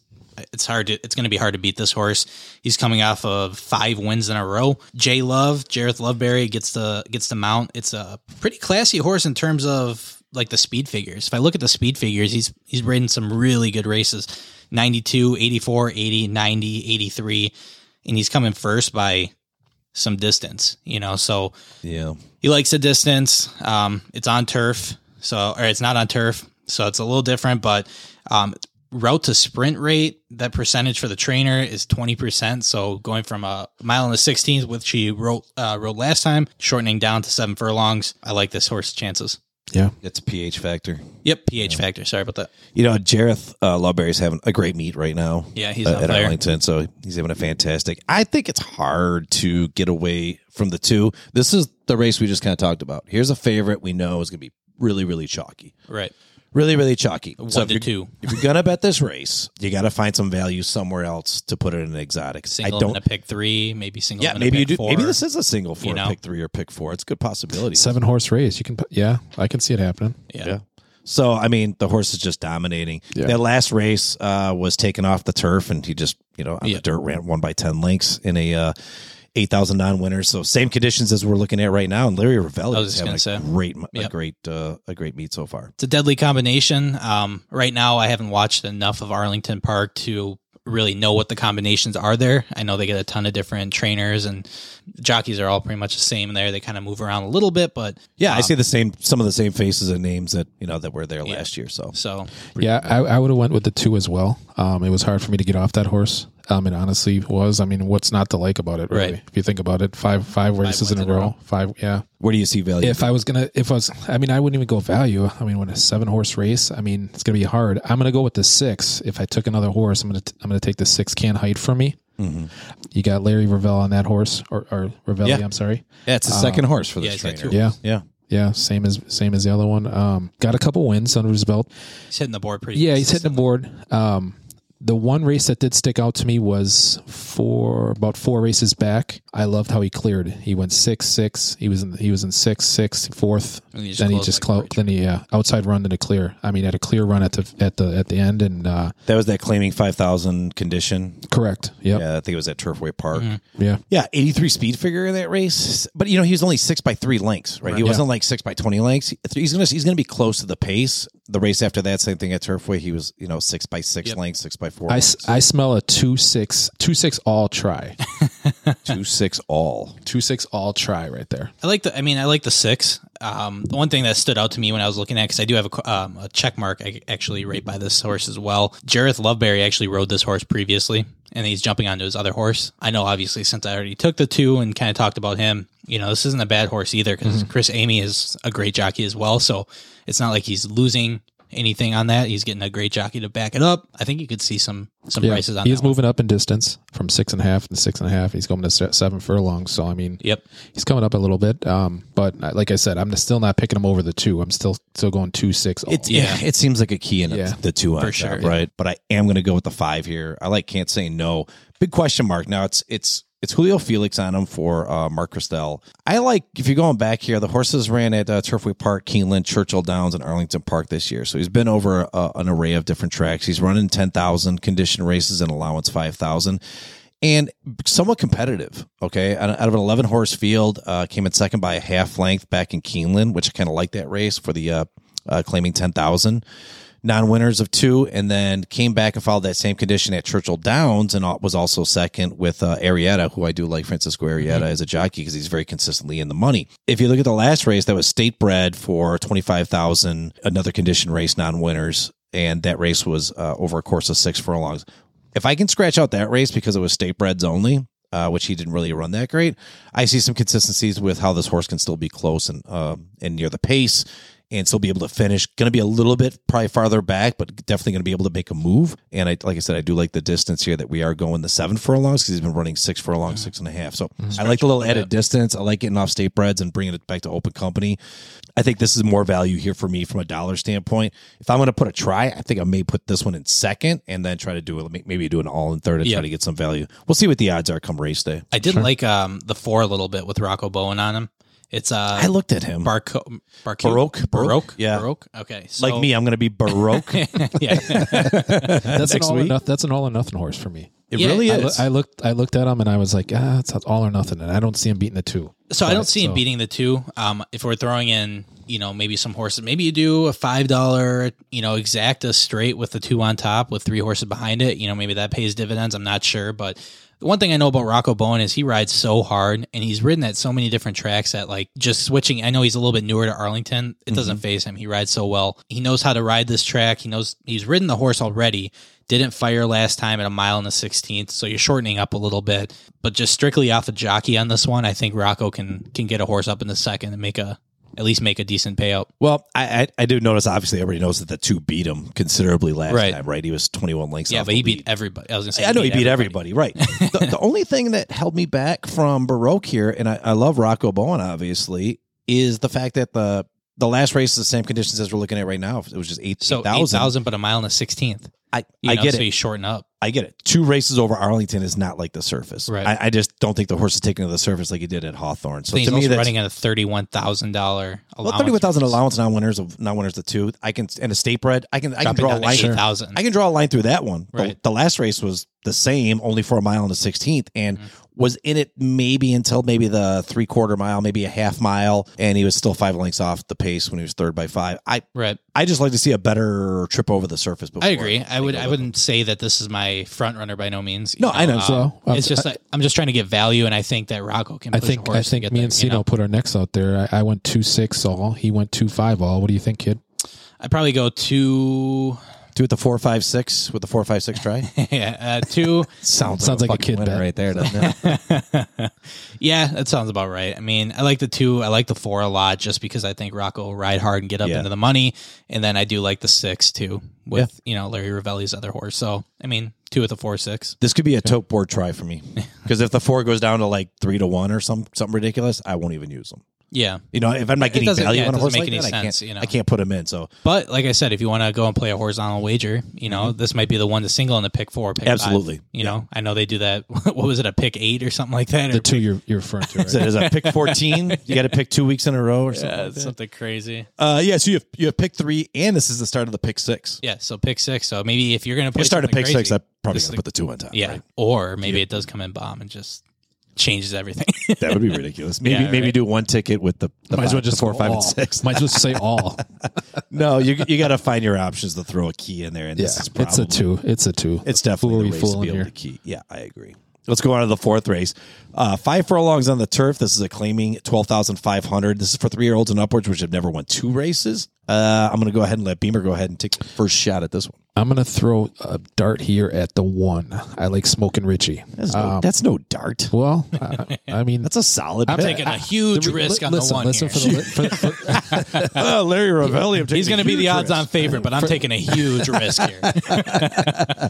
Speaker 1: it's hard to it's going to be hard to beat this horse. He's coming off of five wins in a row. Jay Love, Jareth Loveberry gets the gets the mount. It's a pretty classy horse in terms of like the speed figures. If I look at the speed figures, he's he's ridden some really good races. 92, 84, 80, 90, 83 and he's coming first by some distance, you know. So
Speaker 3: Yeah.
Speaker 1: he likes the distance. Um, it's on turf, so or it's not on turf, so it's a little different. But um, route to sprint rate, that percentage for the trainer is twenty percent. So going from a mile and the sixteenth, which he rode uh, rode last time, shortening down to seven furlongs. I like this horse's chances.
Speaker 2: Yeah.
Speaker 3: It's a pH factor.
Speaker 1: Yep, pH factor. Sorry about that.
Speaker 3: You know, Jareth uh, Loveberry's having a great meet right now.
Speaker 1: Yeah, he's
Speaker 3: uh,
Speaker 1: up
Speaker 3: at
Speaker 1: there.
Speaker 3: Arlington, so he's having a fantastic. I think it's hard to get away from the two. This is the race we just kind of talked about. Here's a favorite we know is going to be really, really chalky,
Speaker 1: Right,
Speaker 3: really, really chalky.
Speaker 1: one
Speaker 3: so if
Speaker 1: to
Speaker 3: you're,
Speaker 1: two.
Speaker 3: if you're gonna bet this race, you got to find some value somewhere else to put it in an exotic.
Speaker 1: Single
Speaker 3: I don't.
Speaker 1: in a pick three, maybe single.
Speaker 3: yeah,
Speaker 1: in a
Speaker 3: maybe you do.
Speaker 1: Four.
Speaker 3: Maybe this is a single for
Speaker 1: you
Speaker 3: a pick three or pick four. It's a good possibility.
Speaker 2: Seven horse race. You can put, yeah, I can see it happening.
Speaker 1: Yeah.
Speaker 3: Yeah. So I mean, the horse is just dominating.
Speaker 2: Yeah.
Speaker 3: That last race uh, was taken off the turf, and he just you know on
Speaker 1: Yeah.
Speaker 3: the dirt ran one by ten lengths in a uh, eight thousand non winner. So same conditions as we're looking at right now. And Larry
Speaker 1: Rivelli
Speaker 3: is having a
Speaker 1: say.
Speaker 3: great, a great, uh, a great meet so far.
Speaker 1: It's a deadly combination. Um, right now, I haven't watched enough of Arlington Park to really know what the combinations are there. I know they get a ton of different trainers and jockeys are all pretty much the same there. They kind of move around a little bit, but
Speaker 3: Yeah, I
Speaker 1: um,
Speaker 3: see the same, some of the same faces and names that you know that were there last year. So
Speaker 1: So
Speaker 2: Yeah, I, I would have went with the two as well. Um, it was hard for me to get off that horse. Um, it honestly was. I mean, what's not to like about it? Really,
Speaker 1: Right.
Speaker 2: if you think about it, five five races in a
Speaker 1: in a
Speaker 2: row,
Speaker 1: row.
Speaker 2: five. Yeah.
Speaker 3: where do you see value?
Speaker 2: If I was gonna, if I was, I mean, I wouldn't even go value. I mean, when a seven horse race, I mean, it's gonna be hard. I'm gonna go with the six. If I took another horse, I'm gonna t- I'm gonna take the six can height from me.
Speaker 3: Mm-hmm.
Speaker 2: You got Larry Ravel on that horse, or, or Rivelli.
Speaker 3: Yeah.
Speaker 2: I'm sorry.
Speaker 3: yeah, it's the second horse for
Speaker 1: yeah,
Speaker 3: this
Speaker 1: he's
Speaker 3: trainer.
Speaker 2: Yeah,
Speaker 3: Yeah,
Speaker 2: yeah, same as same as the other one. Um, got a couple wins under his belt.
Speaker 1: he's hitting the board pretty.
Speaker 2: Yeah, he's hitting the board. Um, the one race that did stick out to me was for about four races back. I loved how he cleared. He went six six. He was in he was in six six fourth.
Speaker 1: And he
Speaker 2: then he just
Speaker 1: like
Speaker 2: clo- then he uh, outside run to the clear. I mean, had a clear run at the at the at the end and uh,
Speaker 3: that was that claiming five thousand condition.
Speaker 2: correct. Yep.
Speaker 3: Yeah, I think it was at Turfway Park.
Speaker 2: Yeah.
Speaker 3: Yeah, 83 speed figure in that race. But you know, he was only 6 by 3 lengths, right? He wasn't like 6 by 20 lengths. He's going to he's going to be close to the pace. The race after that, same thing at Turfway, he was, you know, 6 by 6
Speaker 1: Yep.
Speaker 3: lengths, 6 by 4.
Speaker 2: I, s- I smell a two six two six all try [LAUGHS]
Speaker 3: 2 6 all.
Speaker 2: two six all try right there.
Speaker 1: I like the. I mean, I like the six. Um, the one thing that stood out to me when I was looking at because I do have a, um, a check mark I, actually right by this horse as well. Jareth Loveberry actually rode this horse previously, and he's jumping onto his other horse. I know, obviously, since I already took the two and kind of talked about him, you know, this isn't a bad horse either because Chris Emigh is a great jockey as well. So it's not like he's losing anything on that. He's getting a great jockey to back it up. I think you could see some some
Speaker 2: Yeah,
Speaker 1: prices on
Speaker 2: he's
Speaker 1: that. one.
Speaker 2: moving up in distance from six and a half to six and a half. He's going to seven furlongs. So I mean,
Speaker 1: Yep.
Speaker 2: he's coming up a little bit. Um, but uh, like I said, I'm still not picking him over the two. I'm still still going two six.
Speaker 3: It's yeah.
Speaker 1: Yeah.
Speaker 3: it seems like a key in it,
Speaker 2: Yeah.
Speaker 3: the 2
Speaker 1: For sure,
Speaker 3: top,
Speaker 1: yeah.
Speaker 3: right? But I am going to go with the 5 here. I like can't say no. Big question mark. Now it's it's it's Julio Felix on him for uh, Mark Christel. I like if you're going back here. The horses ran at uh, Turfway Park, Keeneland, Churchill Downs, and Arlington Park this year. So he's been over uh, an array of different tracks. He's running ten thousand condition races and allowance five thousand. and somewhat competitive. Okay, out of an 11 horse field, uh, came in second by a half length back in Keeneland, which I kind of like that race for the uh, uh, claiming 10,000 non-winners of two, and then came back and followed that same condition at Churchill Downs, and was also second with uh, Arrieta, who I do like Francisco Arrieta as a jockey because he's very consistently in the money. If you look at the last race, that was state bred for twenty five thousand, another condition race, non-winners, and that race was uh, over a course of six furlongs. If I can scratch out that race because it was state breds only, uh, which he didn't really run that great. I see some consistencies with how this horse can still be close and uh, and near the pace and still be able to finish. Going to be a little bit probably farther back, but definitely going to be able to make a move. And I, like I said, I do like the distance here that we are going the seven furlongs because he's been running six furlongs, six and a half. So I like the little added distance. I like getting off state breds and bringing it back to open company. I think this is more value here for me from a dollar standpoint. If I'm going to put a try, I think I may put this one in second and then try to do it, maybe do an all in third and
Speaker 1: Yeah.
Speaker 3: try to get some value. We'll see what the odds are come race day.
Speaker 1: I did like um the four a little bit with Rocco Bowen on him. It's uh
Speaker 3: I looked at him.
Speaker 1: Barco, Barco,
Speaker 3: Baroque?
Speaker 1: Baroque,
Speaker 3: Baroque? Yeah.
Speaker 1: Baroque. Okay, so,
Speaker 3: like me, I'm going to be Baroque. [LAUGHS]
Speaker 1: yeah,
Speaker 2: That's an all or
Speaker 3: week?
Speaker 2: nothing. That's an all or nothing horse for me.
Speaker 3: It
Speaker 1: Yeah,
Speaker 3: really
Speaker 2: I,
Speaker 3: is.
Speaker 2: I looked. I looked at him and I was like, ah, it's all or nothing, and I don't see him beating the two.
Speaker 1: So I don't see him beating the two. Um, if we're throwing in, you know, maybe some horses, maybe you do a five dollar, you know, exacta straight with the two on top with three horses behind it. You know, maybe that pays dividends. I'm not sure, but the one thing I know about Rocco Bowen is he rides so hard and he's ridden at so many different tracks that like just switching. I know he's a little bit newer to Arlington. It doesn't mm-hmm. phase him. He rides so well. He knows how to ride this track. He knows he's ridden the horse already. Didn't fire last time at a mile and a sixteenth, so you're shortening up a little bit. But just strictly off the jockey on this one, I think Rocco can can get a horse up in the second and make a at least make a decent payout.
Speaker 3: Well, I, I I do notice. Obviously, everybody knows that the two beat him considerably last
Speaker 1: Right.
Speaker 3: time, right? He was twenty one lengths.
Speaker 1: Yeah,
Speaker 3: off
Speaker 1: but he
Speaker 3: lead.
Speaker 1: beat everybody. I was gonna say
Speaker 3: I know he beat everybody, right? the, the [LAUGHS] only thing that held me back from Baroque here, and I, I love Rocco Bowen, obviously, is the fact that the the last race is the same conditions as we're looking at right now. It was just eight
Speaker 1: So eight
Speaker 3: thousand,
Speaker 1: but a mile and a sixteenth.
Speaker 3: I
Speaker 1: You
Speaker 3: I
Speaker 1: know,
Speaker 3: get
Speaker 1: so
Speaker 3: it.
Speaker 1: you shorten up.
Speaker 3: I get it. Two races over Arlington is not like the surface.
Speaker 1: Right.
Speaker 3: I, I just don't think the horse is taking to the surface like he did at Hawthorne. So to me, that's
Speaker 1: running at a thirty-one thousand dollar
Speaker 3: well,
Speaker 1: allowance.
Speaker 3: thirty one thousand allowance non winners of non winners to two. I can and a state bred. I can I can draw a line.
Speaker 1: eight thousand.
Speaker 3: I can draw a line through that one. The-
Speaker 1: Right.
Speaker 3: The, last race was the same, only for a mile and a sixteenth, and
Speaker 1: Mm-hmm.
Speaker 3: Was in it maybe until maybe the three quarter mile, maybe a half mile, and he was still five lengths off the pace when he was third by five. I
Speaker 1: Right.
Speaker 3: I just like to see a better trip over the surface. Before
Speaker 1: I agree. I would. I wouldn't say that this is my front runner by no means. you
Speaker 3: No, I know.
Speaker 2: So, um,
Speaker 1: it's just
Speaker 2: I,
Speaker 1: I'm just trying to get value, and I think that Rocco can.
Speaker 2: I think
Speaker 1: a
Speaker 2: I
Speaker 1: horse to
Speaker 2: think me
Speaker 1: there,
Speaker 2: and
Speaker 1: you
Speaker 2: Cino
Speaker 1: know?
Speaker 2: put our necks out there. I, I went two six all. He went two five all. What do you think, kid?
Speaker 1: I'd probably go two.
Speaker 3: Do it the four five six with the four five six try. [LAUGHS]
Speaker 1: yeah, uh, two. [LAUGHS]
Speaker 3: Sounds
Speaker 2: Sounds like a
Speaker 3: fucking
Speaker 2: kid
Speaker 3: winner
Speaker 2: bet.
Speaker 3: right there, doesn't it? [LAUGHS]
Speaker 1: Yeah, that sounds about right. I mean, I like the two. I like the four a lot, just because I think Rocco will ride hard and get up
Speaker 3: Yeah.
Speaker 1: into the money, and then I do like the six too with you know Larry Rivelli's other horse. So I mean, two with the four six.
Speaker 3: this could be a tote board try for me because if the four goes down to like three to one or some something ridiculous, I won't even use them.
Speaker 1: Yeah,
Speaker 3: You know, if I'm not getting
Speaker 1: doesn't-
Speaker 3: value
Speaker 1: yeah, it
Speaker 3: on a
Speaker 1: doesn't
Speaker 3: horse
Speaker 1: make
Speaker 3: like
Speaker 1: any
Speaker 3: that, I
Speaker 1: sense,
Speaker 3: can't,
Speaker 1: you know.
Speaker 3: I can't put them in. So
Speaker 1: but like I said, if you want to go and play a horizontal wager, you know, this might be the one to single in the pick four, pick five.
Speaker 3: Mm-hmm. Absolutely.
Speaker 1: You know, I know they do that. [LAUGHS] what was it, a pick eight or something like that?
Speaker 2: The
Speaker 1: Or
Speaker 2: two you're you're referring to, right? [LAUGHS]
Speaker 3: So is a pick [LAUGHS] 14. you got to pick two weeks in a row or something.
Speaker 1: yeah,
Speaker 3: like
Speaker 1: it's
Speaker 3: that.
Speaker 1: something crazy.
Speaker 3: Uh, yeah, so you have you have pick three, and this is the start of the pick six.
Speaker 1: Yeah, so pick six. So maybe if you're gonna
Speaker 3: If
Speaker 1: play
Speaker 3: you start at
Speaker 1: something
Speaker 3: pick six,
Speaker 1: crazy,
Speaker 3: I probably
Speaker 1: this
Speaker 3: gonna
Speaker 1: is
Speaker 3: put the two on top.
Speaker 1: Yeah,
Speaker 3: right?
Speaker 1: or maybe it does come in bomb and just changes everything. [LAUGHS]
Speaker 3: that would be ridiculous. Maybe
Speaker 1: Yeah,
Speaker 3: maybe
Speaker 1: right.
Speaker 3: do one ticket with the, the,
Speaker 2: Might as well just
Speaker 3: the four, five,
Speaker 2: all.
Speaker 3: and six.
Speaker 2: Might as well say [LAUGHS] all.
Speaker 3: no, you you got to find your options to throw a key in there, and
Speaker 2: yeah,
Speaker 3: this is probably
Speaker 2: it's a two. It's a two.
Speaker 3: It's definitely
Speaker 2: Foolery
Speaker 3: the race to be able to key. Yeah, I agree. Let's go on to the fourth race. Uh, five furlongs on the turf. This is a claiming twelve thousand five hundred. This is for three year olds and upwards, which have never won two races. Uh, I'm going to go ahead and let Beamer go ahead and take the first shot at this one.
Speaker 2: I'm gonna throw a dart here at the one. I like smoking Richie.
Speaker 3: That's no,
Speaker 2: Um,
Speaker 3: that's no dart.
Speaker 2: Well, I, [LAUGHS] I mean,
Speaker 3: That's a solid. Dart.
Speaker 2: I'm
Speaker 3: pick.
Speaker 1: taking a huge
Speaker 2: the-
Speaker 1: risk
Speaker 2: li-
Speaker 1: on the one
Speaker 2: listen
Speaker 1: here.
Speaker 2: For the, for, for,
Speaker 3: oh, [LAUGHS] Larry Rivelli. I'm taking
Speaker 1: He's going to be
Speaker 3: huge
Speaker 1: the odds on favorite, but I'm taking a huge [LAUGHS] risk here.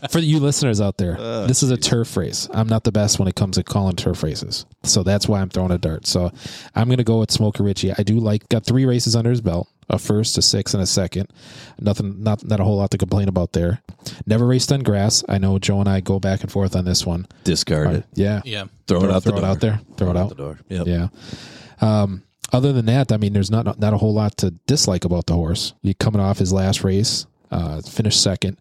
Speaker 2: for you listeners out there, this is a turf race. I'm not the best when it comes to calling turf races, so that's why I'm throwing a dart. So I'm going to go with Smoker Richie. I do like got three races under his belt, a first, a six, and a second. Nothing, not not a whole lot to complain about there. Never raced on grass. I know Joe and I go back and forth on this one.
Speaker 3: Discard it.
Speaker 2: Yeah,
Speaker 1: Yeah.
Speaker 3: Throw, it out
Speaker 2: throw
Speaker 3: the
Speaker 2: it
Speaker 3: door.
Speaker 2: out there. Throw it out.
Speaker 3: the door. Yep.
Speaker 2: Yeah. Um, other than that, I mean, there's not not a whole lot to dislike about the horse. He coming off his last race, uh, finished second.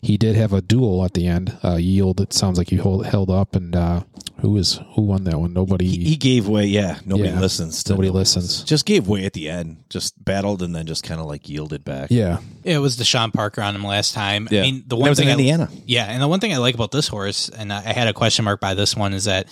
Speaker 2: He did have a duel at the end. Uh, yield. It sounds like he hold, held up, and uh, who is who won that one? Nobody.
Speaker 3: He, he gave way. Yeah, nobody
Speaker 2: Yeah.
Speaker 3: listens. To
Speaker 2: nobody listens.
Speaker 3: Just gave way at the end. Just battled and then just kind of like yielded back.
Speaker 2: Yeah,
Speaker 1: It was DeShawn Parker on him last time.
Speaker 3: Yeah.
Speaker 1: I mean, the one
Speaker 3: that was
Speaker 1: thing
Speaker 3: in
Speaker 1: I-
Speaker 3: Indiana.
Speaker 1: yeah, and the one thing I like about this horse, and I I had a question mark by this one, is that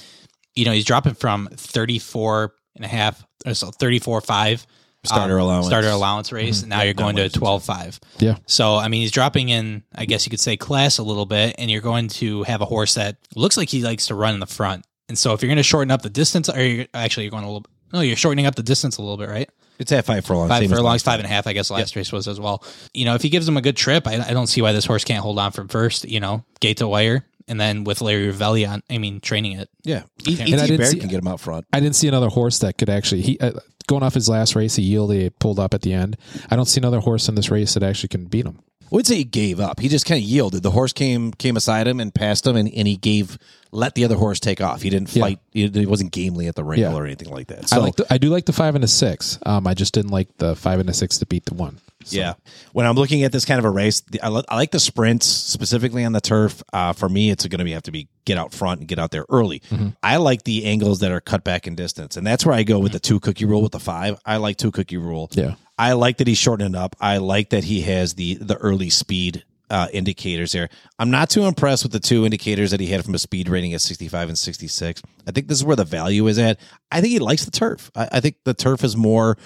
Speaker 1: you know he's dropping from 34 and a half, or so 34 5
Speaker 3: Starter allowance.
Speaker 1: starter allowance race, and now you're going to a 12 5.
Speaker 2: yeah.
Speaker 1: So, I mean, he's dropping in, I guess you could say, class a little bit, and you're going to have a horse that looks like he likes to run in the front. And so, if you're going to shorten up the distance, or you're, actually, you're going a little, no, you're shortening up the distance a little bit, right?
Speaker 3: It's at five furlongs.
Speaker 1: Five
Speaker 3: same as
Speaker 1: furlongs,
Speaker 3: last
Speaker 1: five and a half, I guess last race was as well. You know, if he gives him a good trip, I, I don't see why this horse can't hold on from first, you know, gate to wire. And then with Larry Ravelli on, I mean, training it.
Speaker 3: Yeah. E-
Speaker 2: And I didn't
Speaker 3: Baird
Speaker 2: see-
Speaker 3: can get him out front.
Speaker 2: I didn't see another horse that could actually he uh, going off his last race. He yielded, he pulled up at the end. I don't see another horse in this race that actually can beat him.
Speaker 3: I would say he gave up. He just kind of yielded. The horse came came aside him and passed him, and, and he gave let the other horse take off. He didn't
Speaker 2: Yeah.
Speaker 3: fight. He, he wasn't gamely at the wrinkle
Speaker 2: Yeah.
Speaker 3: or anything like that.
Speaker 2: I
Speaker 3: So
Speaker 2: like the, I do like the five and a six. Um, I just didn't like the five and a six to beat the one. So,
Speaker 3: yeah, when I'm looking at this kind of a race, I, li- I like the sprints specifically on the turf. Uh, for me, it's going to be have to be get out front and get out there early. I like the angles that are cut back in distance, and that's where I go with the two cookie rule with the five. I like two cookie rule.
Speaker 2: Yeah.
Speaker 3: I like that he's shortening up. I like that he has the the early speed uh, indicators there. I'm not too impressed with the two indicators that he had from a speed rating at 65 and 66. I think this is where the value is at. I think he likes the turf. I, I think the turf is more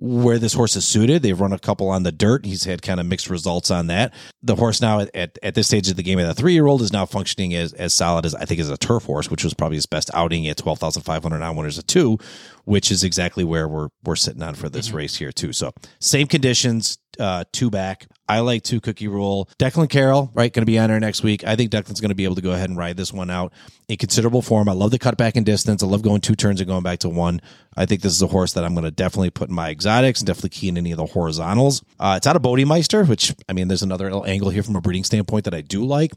Speaker 3: where this horse is suited. They've run a couple on the dirt. He's had kind of mixed results on that. The horse now at, at, at this stage of the game, at a three year old, is now functioning as, as solid as I think as a turf horse, which was probably his best outing at 12,500 on winners of two, which is exactly where we're, we're sitting on for this race here too. So same conditions, uh, two back. I like two cookie rule. Declan Carroll, right, going to be on there next week. I think Declan's going to be able to go ahead and ride this one out in considerable form. I love the cutback in distance. I love going two turns and going back to one. I think this is a horse that I'm going to definitely put in my exotics and definitely key in any of the horizontals. Uh, it's out of Bodemeister, which I mean, there's another angle here from a breeding standpoint that I do like.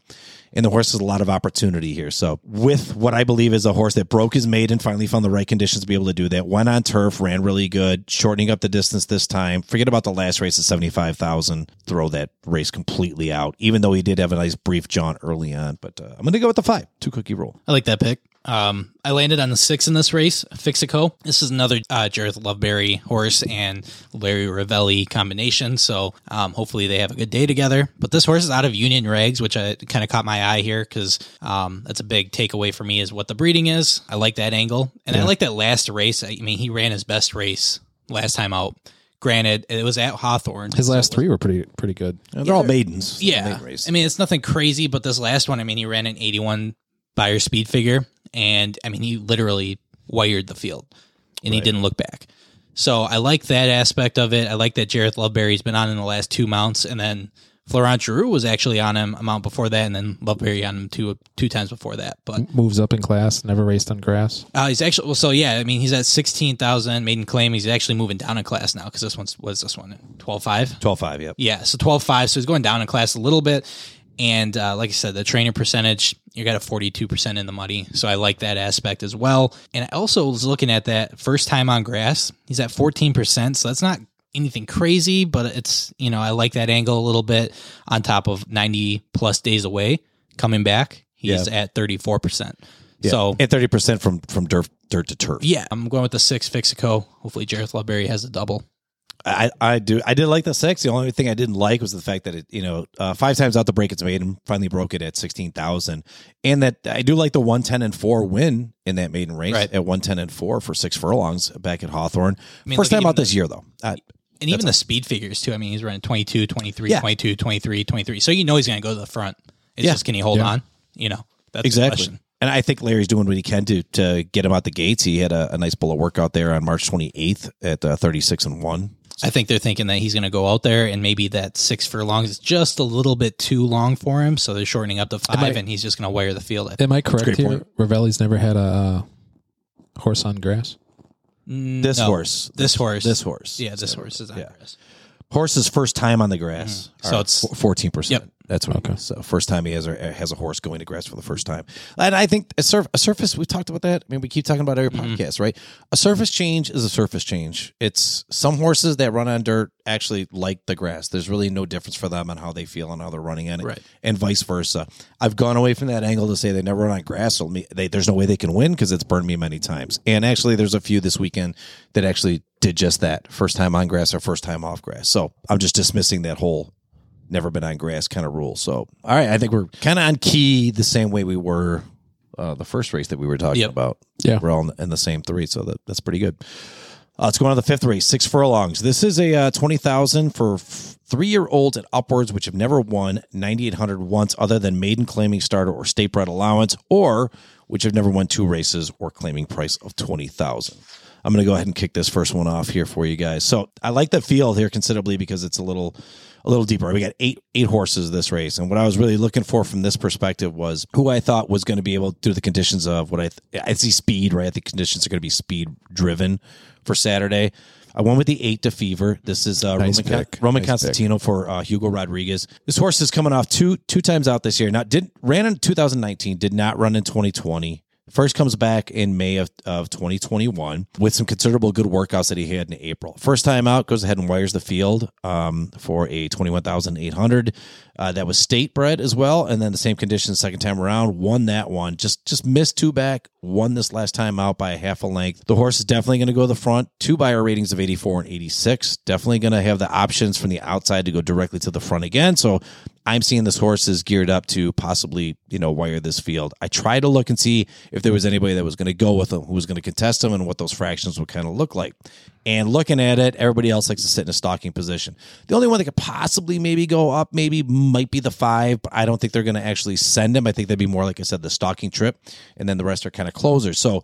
Speaker 3: And the horse has a lot of opportunity here. So, with what I believe is a horse that broke his maiden, finally found the right conditions to be able to do that, went on turf, ran really good, shortening up the distance this time. Forget about the last race at 75,000. Throw that race completely out, even though he did have a nice brief jaunt early on. But uh, I'm going to go with the five, two cookie roll.
Speaker 1: I like that pick. Um, I landed on the six in this race, Fixico. This is another uh, Jareth Loveberry horse and Larry Rivelli combination. So um, hopefully they have a good day together. But this horse is out of Union Rags, which I kind of caught my eye here because um, that's a big takeaway for me is what the breeding is. I like that angle, and I like that last race. I mean, he ran his best race last time out. Granted, it was at Hawthorne.
Speaker 2: His last three were pretty pretty good.
Speaker 3: And they're all maidens.
Speaker 1: Yeah.
Speaker 3: Maiden race.
Speaker 1: I mean, it's nothing crazy, but this last one, I mean, he ran an 81 Beyer speed figure, and I mean, he literally wired the field and he didn't look back. So I like that aspect of it. I like that Jareth Loveberry's been on in the last two mounts, and then Florent Giroux was actually on him a mount before that, and then Loveberry on him two two times before that. But
Speaker 2: Moves up in class. Never raced on grass.
Speaker 1: uh, he's actually well, so yeah. I mean, he's at sixteen thousand maiden claim. He's actually moving down in class now because this one's was this one twelve five.
Speaker 3: 12 5, yep.
Speaker 1: Yeah, so 12 5. So he's going down in class a little bit. And uh, like I said, the trainer percentage, you got a 42% in the muddy. So I like that aspect as well. And I also was looking at that first time on grass. He's at 14%. So that's not anything crazy, but it's, you know, I like that angle a little bit on top of 90 plus days away coming back. He's at 34%. Yeah. So
Speaker 3: and 30% from, from dirt, dirt to turf.
Speaker 1: yeah, I'm going with the six Fixico. Hopefully Jareth Loveberry has a double.
Speaker 3: I, I do I did like the six. The only thing I didn't like was the fact that it you know uh, five times out the break it's made and finally broke it at sixteen thousand, and that I do like the one ten and four win in that maiden race
Speaker 1: Right.
Speaker 3: at one ten and four for six furlongs back at Hawthorne.
Speaker 1: mean,
Speaker 3: First
Speaker 1: look at
Speaker 3: time out
Speaker 1: even
Speaker 3: this year though. Uh,
Speaker 1: And even the speed figures too. I mean, he's running 22, 23,
Speaker 3: Yeah.
Speaker 1: 22, 23, 23. So you know he's going to go to the front. It's
Speaker 3: Yeah.
Speaker 1: just can he hold
Speaker 2: Yeah.
Speaker 1: on? You know, that's the
Speaker 3: exactly.
Speaker 1: question.
Speaker 3: And I think Larry's doing what he can to to get him out the gates. He had a, a nice bullet workout there on March 28th at uh, 36 and one.
Speaker 1: I think they're thinking that he's going to go out there and maybe that six furlongs is just a little bit too long for him. So they're shortening up to five
Speaker 2: I-
Speaker 1: and he's just going to wire the field. I think.
Speaker 2: Am I correct here?
Speaker 3: point.
Speaker 2: Rivelli's never had a uh, horse on grass.
Speaker 3: This
Speaker 1: No,
Speaker 3: horse,
Speaker 1: This horse.
Speaker 3: this horse,
Speaker 1: Yeah, this horse is on
Speaker 3: Yeah.
Speaker 1: grass.
Speaker 3: horse's first time on the grass.
Speaker 1: Mm-hmm. So it's-
Speaker 3: fourteen percent.
Speaker 1: Yep.
Speaker 3: That's what. Okay. So first time he has a has a horse going to grass for the first time, and I think a, surf, a surface. We've talked about that. I mean, we keep talking about every mm-hmm. podcast, right? A surface change is a surface change. It's some horses that run on dirt actually like the grass. There's really no difference for them on how they feel and how they're running in it,
Speaker 1: right.
Speaker 3: and vice versa. I've gone away from that angle to say they never run on grass. So they, there's no way they can win because it's burned me many times. And actually, there's a few this weekend that actually did just that. First time on grass or first time off grass. So I'm just dismissing that whole never been on grass kind of rule. So, all right, I think we're kind of on key the same way we were uh, the first race that we were talking yep. about.
Speaker 2: Yeah,
Speaker 3: we're all in the same three, so that, that's pretty good. Uh, let's go on to the fifth race, six furlongs. This is a uh, twenty thousand for f- three-year-olds and upwards, which have never won ninety-eight hundred once, other than maiden claiming starter or state bred allowance, or which have never won two races or claiming price of twenty thousand. I'm going to go ahead and kick this first one off here for you guys. So I like the field here considerably because it's a little a little deeper. We got eight eight horses this race, and what I was really looking for from this perspective was who I thought was going to be able to do the conditions of what I th- I see speed right. I think conditions are going to be speed driven for Saturday. I went with the eight to fever. This is uh, nice Roman, Con- Roman nice Constantino pick. for uh, Hugo Rodriguez. This horse is coming off two two times out this year. Not did ran in 2019, did not run in 2020. First comes back in May of, of 2021 with some considerable good workouts that he had in April. First time out, goes ahead and wires the field um, for a 21,800. Uh, that was state bred as well, and then the same conditions second time around. Won that one. Just just missed two back. Won this last time out by a half a length. The horse is definitely going to go to the front. Two Beyer ratings of 84 and 86. Definitely going to have the options from the outside to go directly to the front again. So I'm seeing this horse is geared up to possibly, you know, wire this field. I tried to look and see if there was anybody that was going to go with him, who was going to contest him, and what those fractions would kind of look like. And looking at it, everybody else likes to sit in a stalking position. The only one that could possibly maybe go up, maybe might be the five, but I don't think they're going to actually send him. I think that'd be more, like I said, the stalking trip, and then the rest are kind of closers. So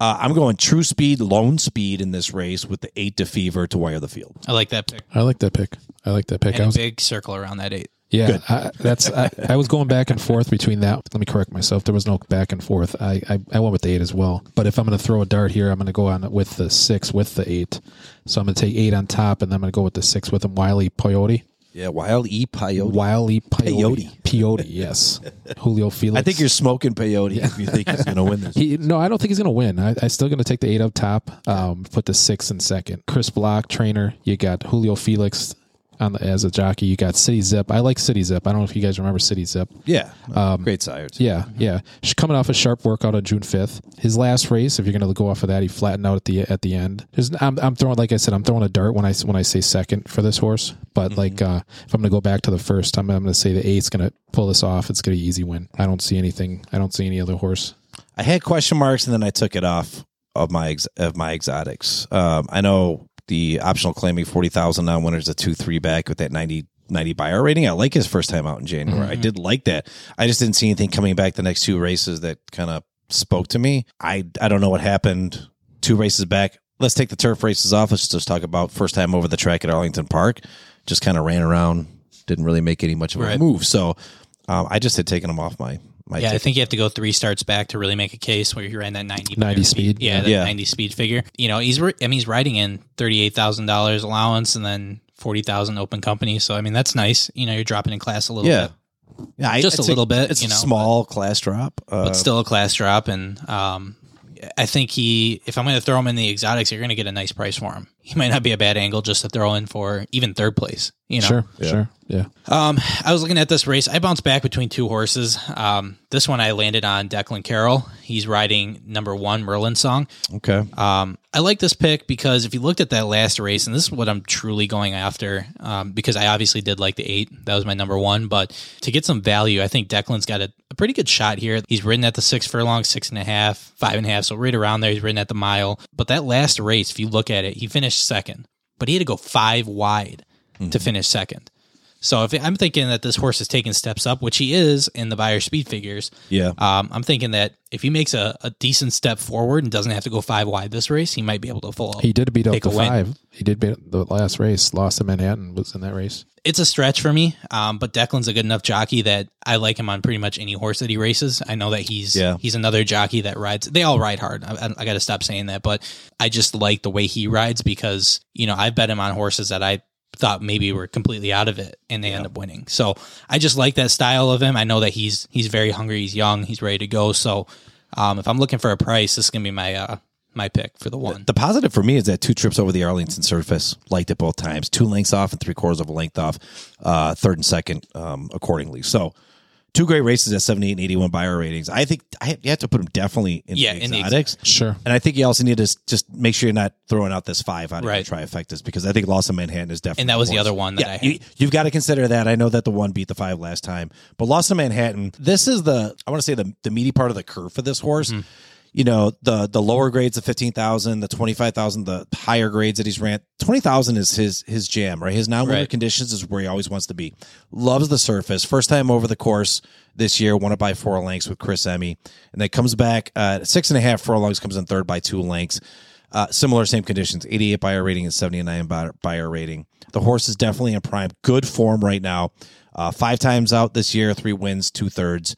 Speaker 3: uh, I'm going true speed, lone speed in this race with the eight to fever to wire the field.
Speaker 1: I like that pick.
Speaker 2: I like that pick. I like that pick.
Speaker 1: And
Speaker 2: I was,
Speaker 1: a big circle around that eight.
Speaker 2: Yeah, I, that's. I, I, was going back and forth between that. Let me correct myself. There was no back and forth. I, I, I went with the eight as well. But if I'm going to throw a dart here, I'm going to go on with the six with the eight. So I'm going to take eight on top, and then I'm going to go with the six with him. Wiley Peyote.
Speaker 3: Yeah, Wild E Peyote.
Speaker 2: Wild E Peyote. Peyote, yes. [LAUGHS] Julio Felix.
Speaker 3: I think you're smoking peyote yeah. if you think he's going to win this.
Speaker 2: He, no, I don't think he's going to win. I, I'm still going to take the eight up top, um, put the six in second. Chris Block, trainer. You got Julio Felix, on the, as a jockey. You got City Zip. I like City Zip. I don't know if you guys remember City Zip.
Speaker 3: Yeah, um, great sires.
Speaker 2: Yeah, yeah. She's coming off a sharp workout on June fifth. His last race, if you're going to go off of that, he flattened out at the at the end. I'm, I'm throwing, like I said, I'm throwing a dart when I when I say second for this horse. But mm-hmm. like, uh, if I'm going to go back to the first, I'm, I'm going to say the eight's going to pull this off. It's going to be easy win. I don't see anything. I don't see any other horse.
Speaker 3: I had question marks and then I took it off of my ex- of my exotics. Um, I know the optional claiming 40,000 non winners, a 2 3 back with that 90, 90 Beyer rating. I like his first time out in January. Mm-hmm. I did like that. I just didn't see anything coming back the next two races that kind of spoke to me. I, I don't know what happened two races back. Let's take the turf races off. Let's just talk about first time over the track at Arlington Park. Just kind of ran around, didn't really make any much of a right. move. So um, I just had taken him off my
Speaker 1: yeah, I think you have to go three starts back to really make a case where you're that 90,
Speaker 2: 90 speed.
Speaker 1: Yeah, that yeah. 90 speed figure. You know, he's I mean he's riding in $38,000 allowance and then 40,000 open company. So I mean that's nice. You know, you're dropping in class a little
Speaker 3: yeah.
Speaker 1: bit. Yeah, just a little bit.
Speaker 3: It's
Speaker 1: you know,
Speaker 3: a small but, class drop,
Speaker 1: uh, but still a class drop. And um, I think he, if I'm going to throw him in the exotics, you're going to get a nice price for him. He might not be a bad angle just to throw in for even third place. You know,
Speaker 2: sure, yeah. sure, yeah.
Speaker 1: Um, I was looking at this race. I bounced back between two horses. Um, this one I landed on Declan Carroll. He's riding number one Merlin song.
Speaker 3: Okay.
Speaker 1: Um, I like this pick because if you looked at that last race, and this is what I'm truly going after, um, because I obviously did like the eight. That was my number one. But to get some value, I think Declan's got a, a pretty good shot here. He's ridden at the six furlong, six and a half, five and a half, so right around there. He's ridden at the mile. But that last race, if you look at it, he finished second, but he had to go five wide mm-hmm. to finish second. So if I'm thinking that this horse is taking steps up, which he is in the Beyer speed figures,
Speaker 3: yeah,
Speaker 1: um, I'm thinking that if he makes a, a, decent step forward and doesn't have to go five wide this race, he might be able to full.
Speaker 2: He did beat up the five. He did beat the last race. Lost to Manhattan. Was in that race.
Speaker 1: It's a stretch for me, um, but Declan's a good enough jockey that I like him on pretty much any horse that he races. I know that he's yeah. he's another jockey that rides. They all ride hard. I, I, I got to stop saying that, but I just like the way he rides because you know I've bet him on horses that I thought maybe were completely out of it and they end up winning. So I just like that style of him. I know that he's he's very hungry, he's young, he's ready to go. So um, if I'm looking for a price, this is gonna be my uh, my pick for the one.
Speaker 3: The positive for me is that two trips over the Arlington surface, liked it both times. Two lengths off and three quarters of a length off, uh, third and second um, accordingly. So two great races at 78 and 81 Beyer ratings. I think I, you have to put them definitely in
Speaker 1: Yeah,
Speaker 3: the
Speaker 1: in the
Speaker 3: exotics.
Speaker 2: Sure.
Speaker 3: And I think you also need to just make sure you're not throwing out this five out of
Speaker 1: Right.
Speaker 3: your trifectas because I think loss in Manhattan is definitely
Speaker 1: And that was the
Speaker 3: worse.
Speaker 1: other one that
Speaker 3: yeah,
Speaker 1: I had.
Speaker 3: You, you've got to consider that. I know that the one beat the five last time, but loss in Manhattan. This is the I want to say the the meaty part of the curve for this horse.
Speaker 1: Mm-hmm.
Speaker 3: You know the the lower grades of fifteen thousand, the twenty five thousand, the higher grades that he's ran. Twenty thousand is his his jam, right? His non winter
Speaker 1: Right.
Speaker 3: conditions is where he always wants to be. Loves the surface. First time over the course this year, won it by four lengths with Chris Emigh, and then comes back uh, six and a half furlongs, comes in third by two lengths. Uh, similar, same conditions, 88 Beyer rating and 79 Beyer, Beyer rating. The horse is definitely in prime, good form right now. Uh, five times out this year, three wins, two thirds.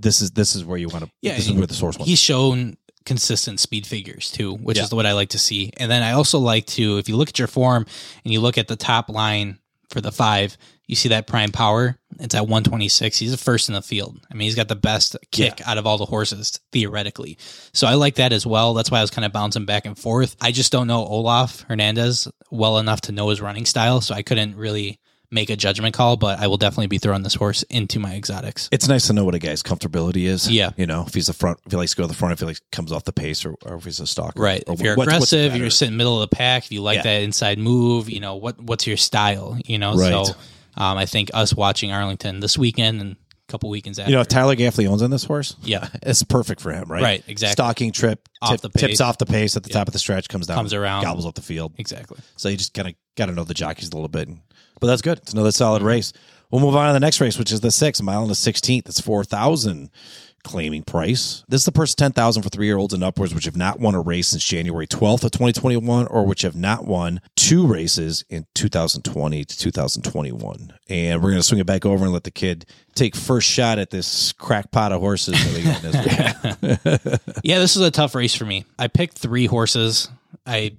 Speaker 3: This is this is where you want to.
Speaker 1: Yeah,
Speaker 3: this is where the source.
Speaker 1: He's shown consistent speed figures too, which
Speaker 3: Yeah.
Speaker 1: is what I like to see. And then I also like to, if you look at your form and you look at the top line for the five, you see that prime power. It's at 126. He's the first in the field. I mean, he's got the best kick out of all the horses theoretically. So I like that as well. That's why I was kind of bouncing back and forth. I just don't know Olaf Hernandez well enough to know his running style, so I couldn't really make a judgment call. But I will definitely be throwing this horse into my exotics.
Speaker 3: it's nice to know what a guy's comfortability is.
Speaker 1: Yeah.
Speaker 3: you know, if he's a front, if he likes to go to the front, if he likes comes off the pace, or, or if he's a stalker.
Speaker 1: Right.
Speaker 3: Or
Speaker 1: If you're
Speaker 3: what's- what's
Speaker 1: aggressive, you're sitting middle of the pack. If you like
Speaker 3: Yeah.
Speaker 1: that inside move, you know what what's your style. You know,
Speaker 3: Right.
Speaker 1: so um, I think us watching Arlington this weekend and a couple weekends after.
Speaker 3: You know, if Tyler Gaffalione's on this horse,
Speaker 1: Yeah. [LAUGHS]
Speaker 3: it's perfect for him, right?
Speaker 1: Right, exactly.
Speaker 3: Stalking trip,
Speaker 1: Off
Speaker 3: tip,
Speaker 1: the pace.
Speaker 3: tips off the pace at the top of the stretch, comes down,
Speaker 1: Comes around.
Speaker 3: gobbles up the field.
Speaker 1: exactly.
Speaker 3: So you just kind of got to know the jockeys a little bit. But that's good. It's another solid mm-hmm. race. We'll move on to the next race, which is the sixth, mile and the 16th. It's 4,000 claiming price. This is the first 10,000 for three year olds and upwards, which have not won a race since January 12th of 2021, or which have not won two races in 2020 to 2021. And we're going to swing it back over and let the kid take first shot at this crackpot of horses that we got in this. [LAUGHS]
Speaker 1: Yeah, this is a tough race for me. I picked three horses. I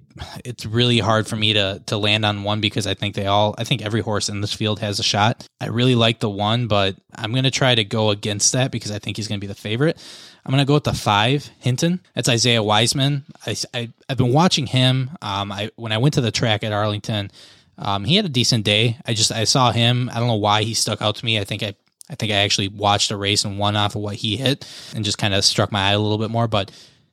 Speaker 1: it's really hard for me to to land on one because I think they all I think every horse in this field has a shot. I really like the one, but I'm gonna try to go against that because I think he's gonna be the favorite. I'm gonna go with the five Hinton. That's Isaiah Wiseman. I, I have been watching him. Um, I when I went to the track at Arlington, um, he had a decent day. I just I saw him. I don't know why he stuck out to me. I think I I think I actually watched a race and won off of what he hit and just kind of struck my eye a little bit more. But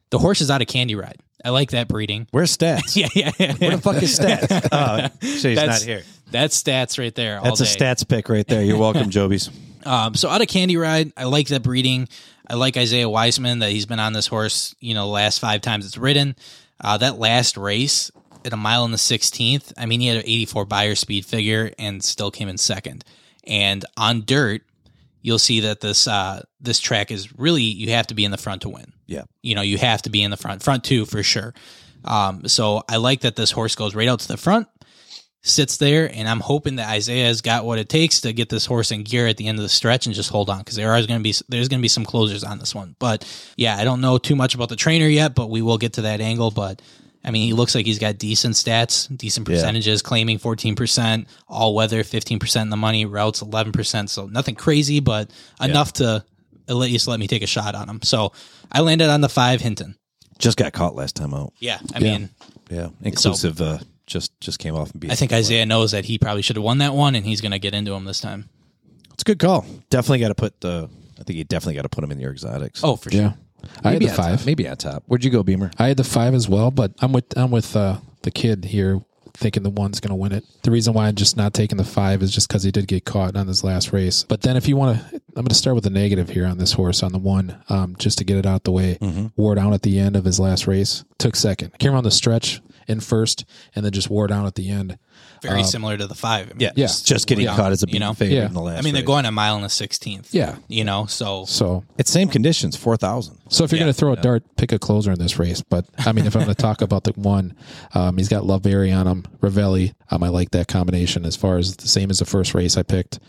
Speaker 1: the horse is out of Candy Ride. I like that breeding.
Speaker 3: Where's stats? [LAUGHS]
Speaker 1: Yeah, yeah, yeah.
Speaker 3: Where the fuck is stats? [LAUGHS] Oh, so he's not
Speaker 1: That's
Speaker 3: here.
Speaker 1: That's stats right there. all
Speaker 3: That's a
Speaker 1: day.
Speaker 3: stats pick right there. You're welcome, [LAUGHS] Jobies.
Speaker 1: Um, so out of Candy Ride, I like that breeding. I like Isaiah Weisman that he's been on this horse, you know, the last five times it's ridden. Uh, that last race at a mile in the 16th, I mean, he had an 84 Beyer speed figure and still came in second. And on dirt, you'll see that this uh, this track is really you have to be in the front to win.
Speaker 3: Yeah.
Speaker 1: You know, you have to be in the front, front two for sure. Um, so I like that this horse goes right out to the front, sits there, and I'm hoping that Isaiah has got what it takes to get this horse in gear at the end of the stretch and just hold on because there are going to be there's going to be some closures on this one. But yeah, I don't know too much about the trainer yet, but we will get to that angle. But I mean, he looks like he's got decent stats, decent
Speaker 3: Yeah.
Speaker 1: percentages, claiming 14%, all weather 15% in the money, routes 11%. So nothing crazy, but enough to at least let me take a shot on him. So I landed on the five Hinton.
Speaker 3: Just got caught last time out.
Speaker 1: Yeah, I mean,
Speaker 3: Yeah, inclusive. uh, just just came off and beat.
Speaker 1: I think Isaiah knows that he probably should have won that one, and he's going to get into him this time.
Speaker 3: it's a good call. Definitely got to put the. I think you definitely got to put him in your exotics.
Speaker 1: Oh, for sure.
Speaker 2: Yeah. I had
Speaker 3: maybe
Speaker 2: the five.
Speaker 3: top. Maybe on top. Where'd you go, Beamer?
Speaker 2: I had the five as well, but I'm with I'm with uh, the kid here, thinking the one's going to win it. The reason why I'm just not taking the five is just because he did get caught on his last race. But then, if you want to, I'm going to start with the negative here on this horse on the one, um, just to get it out the way. Wore down at the end of his last race, took second, came around the stretch in first, and then just wore down at the end.
Speaker 1: Very similar to the five. I mean,
Speaker 3: Yeah,
Speaker 2: Yeah.
Speaker 3: just, just getting
Speaker 1: Yeah.
Speaker 3: caught as a
Speaker 1: You
Speaker 3: beat
Speaker 1: know?
Speaker 3: favorite
Speaker 2: Yeah.
Speaker 3: in the last.
Speaker 1: I mean, they're
Speaker 3: race.
Speaker 1: going a mile in the 16th.
Speaker 2: Yeah.
Speaker 1: You know, so
Speaker 2: So
Speaker 3: It's same conditions, four thousand.
Speaker 2: So if you're
Speaker 1: Yeah.
Speaker 2: going to throw a dart, pick a closer in this race. But I mean, if I'm going [LAUGHS] to talk about the one, um, he's got Loveberry on him, Rivelli. Um, I like that combination as far as the same as the first race I picked.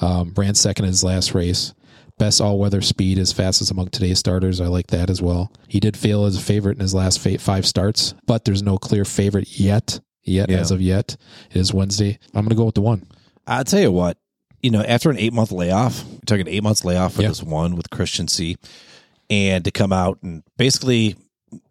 Speaker 2: Um, ran second in his last race. Best all weather speed as fast as among today's starters. I like that as well. He did fail as a favorite in his last five starts, but there's no clear favorite yet yet
Speaker 3: Yeah.
Speaker 2: as of yet. It is Wednesday. I'm going to go with the one.
Speaker 3: I'll tell you what, you know, after an eight month layoff, we took an eight months layoff for
Speaker 2: Yeah.
Speaker 3: this one with Christian C, and to come out and basically,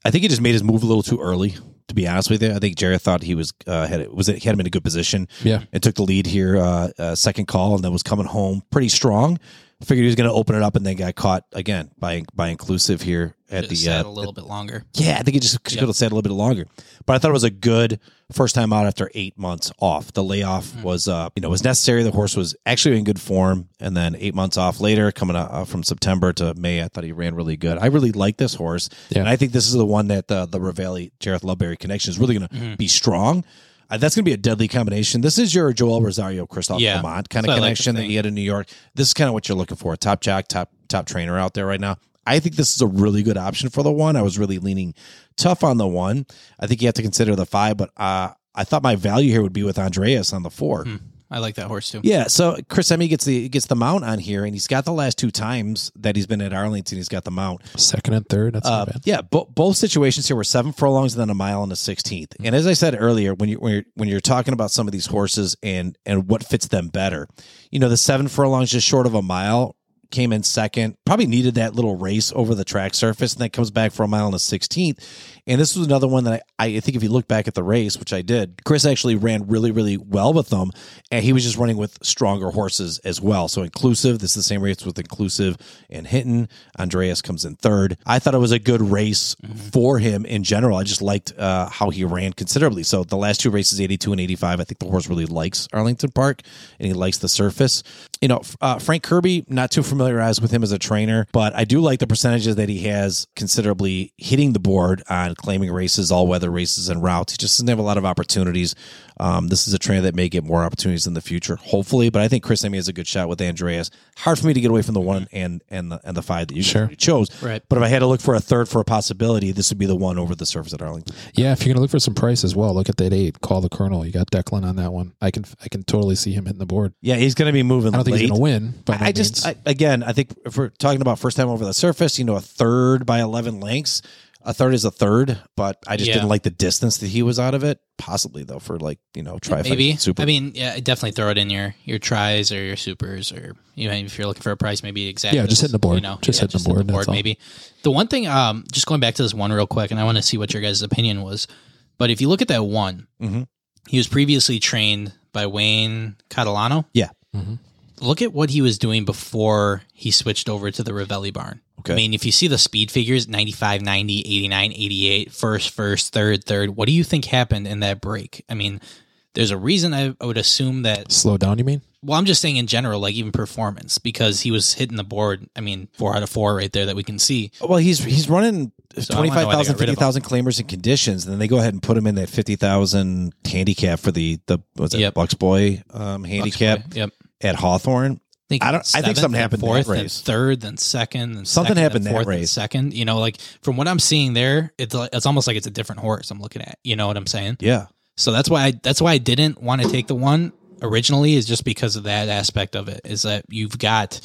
Speaker 3: I think he just made his move a little too early. To be honest with you, I think Jared thought he was uh, had was he had him in a good position.
Speaker 2: Yeah.
Speaker 3: and took the lead here, uh, uh, second call, and then was coming home pretty strong. Figured he was going to open it up, and then got caught again by by inclusive here at
Speaker 1: Just
Speaker 3: the
Speaker 1: sat
Speaker 3: uh,
Speaker 1: a little bit longer.
Speaker 3: yeah, I think it just could have stayed a little bit longer. But I thought it was a good first time out after eight months off. The layoff was, uh, you know, was necessary. The horse was actually in good form, and then eight months off later, coming out uh, from September to May, I thought he ran really good. I really like this horse,
Speaker 2: Yeah.
Speaker 3: and I think this is the one that the the Rivelli Jareth Loveberry connection is really going to be strong. Uh, that's going to be a deadly combination. This is your Joel Rosario, Christophe
Speaker 1: Yeah.
Speaker 3: Kind of
Speaker 1: I like
Speaker 3: connection that he had in New York. This is kind of what you're looking for. Top jack, top top trainer out there right now. I think this is a really good option for the one. I was really leaning tough on the one. I think you have to consider the five, but uh, I thought my value here would be with Andreas on the four.
Speaker 1: I like that horse too.
Speaker 3: Yeah, so Chris Emigh gets the gets the mount on here, and he's got the last two times that he's been at Arlington. He's got the mount.
Speaker 2: Second and third. That's
Speaker 3: Uh,
Speaker 2: not bad.
Speaker 3: yeah, bo- both situations here were seven furlongs and then a mile and a 16th. And as I said earlier, when you when you're, when you're talking about some of these horses and and what fits them better, you know, the seven furlongs just short of a mile came in second. Probably needed that little race over the track surface, and that comes back for a mile and a 16th. And this was another one that I, I think if you look back at the race, which I did, Chris actually ran really, really well with them. And he was just running with stronger horses as well. So inclusive, this is the same race with inclusive and Hinton. Andreas comes in third. I thought it was a good race for him in general. I just liked uh, how he ran considerably. So the last two races, 82 and 85, I think the horse really likes Arlington Park and he likes the surface. You know, uh, Frank Kirby, not too familiarized with him as a trainer, but I do like the percentages that he has considerably hitting the board on claiming races, all weather races, and routes. He just doesn't have a lot of opportunities. Um, this is a trainer that may get more opportunities in the future, hopefully. But I think Chris Emigh has a good shot with Andreas. Hard for me to get away from the one and and the and the five that you
Speaker 2: Sure.
Speaker 3: chose.
Speaker 1: Right.
Speaker 3: But if I had to look for a third for a possibility, this would be the one over the surface at Arlington.
Speaker 2: Yeah, if you're gonna look for some price as well, look at that eight. Call the Colonel. You got Declan on that one. I can I can totally see him hitting the board.
Speaker 3: Yeah, he's going to be moving.
Speaker 2: I don't think he's gonna win. By no
Speaker 3: I just. I, again, I think if we're talking about first time over the surface, you know, a third by eleven lengths, a third is a third. But I just
Speaker 1: Yeah.
Speaker 3: didn't like the distance that he was out of it. Possibly though, for like you know, try
Speaker 1: Maybe.
Speaker 3: super.
Speaker 1: I mean, yeah, definitely throw it in your your tries or your supers or you know if you're looking for a price, maybe exactly.
Speaker 2: Yeah, just hitting the board.
Speaker 1: You know,
Speaker 2: Just hitting the board, that's all.
Speaker 1: maybe. The one thing, um, just going back to this one real quick, and I want to see what your guys' opinion was. But if you look at that one,
Speaker 3: Mhm.
Speaker 1: he was previously trained by Wayne Catalano.
Speaker 3: yeah,
Speaker 1: Look at what he was doing before he switched over to the Rivelli barn.
Speaker 3: Okay.
Speaker 1: I mean, if you see the speed figures 95, 90, 89, 88, first, first, third, third, what do you think happened in that break? I mean, there's a reason I, I would assume that
Speaker 2: slow down. You mean?
Speaker 1: well, I'm just saying in general, like even performance, because he was hitting the board. I mean, four out of four right there that we can see.
Speaker 3: well, he's he's running
Speaker 1: I wanna know
Speaker 3: twenty
Speaker 1: why they
Speaker 3: five thousand,
Speaker 1: got rid
Speaker 3: fifty
Speaker 1: of
Speaker 3: thousand claimers and conditions, and then they go ahead and put him in that fifty thousand handicap for the the was it
Speaker 1: Yep.
Speaker 3: Bucks Boy um, handicap
Speaker 1: Bucks boy. Yep.
Speaker 3: at Hawthorne.
Speaker 1: Think
Speaker 3: I don't- I think something happened
Speaker 1: Fourth,
Speaker 3: that
Speaker 1: then
Speaker 3: race.
Speaker 1: third, then second, then
Speaker 3: Something
Speaker 1: second,
Speaker 3: happened
Speaker 1: then
Speaker 3: in that
Speaker 1: fourth,
Speaker 3: race.
Speaker 1: Second, you know, like from what I'm seeing there, it's like, it's almost like it's a different horse I'm looking at. You know what I'm saying?
Speaker 3: Yeah,
Speaker 1: So that's why I that's why I didn't want to take the one originally is just because of that aspect of it is that you've got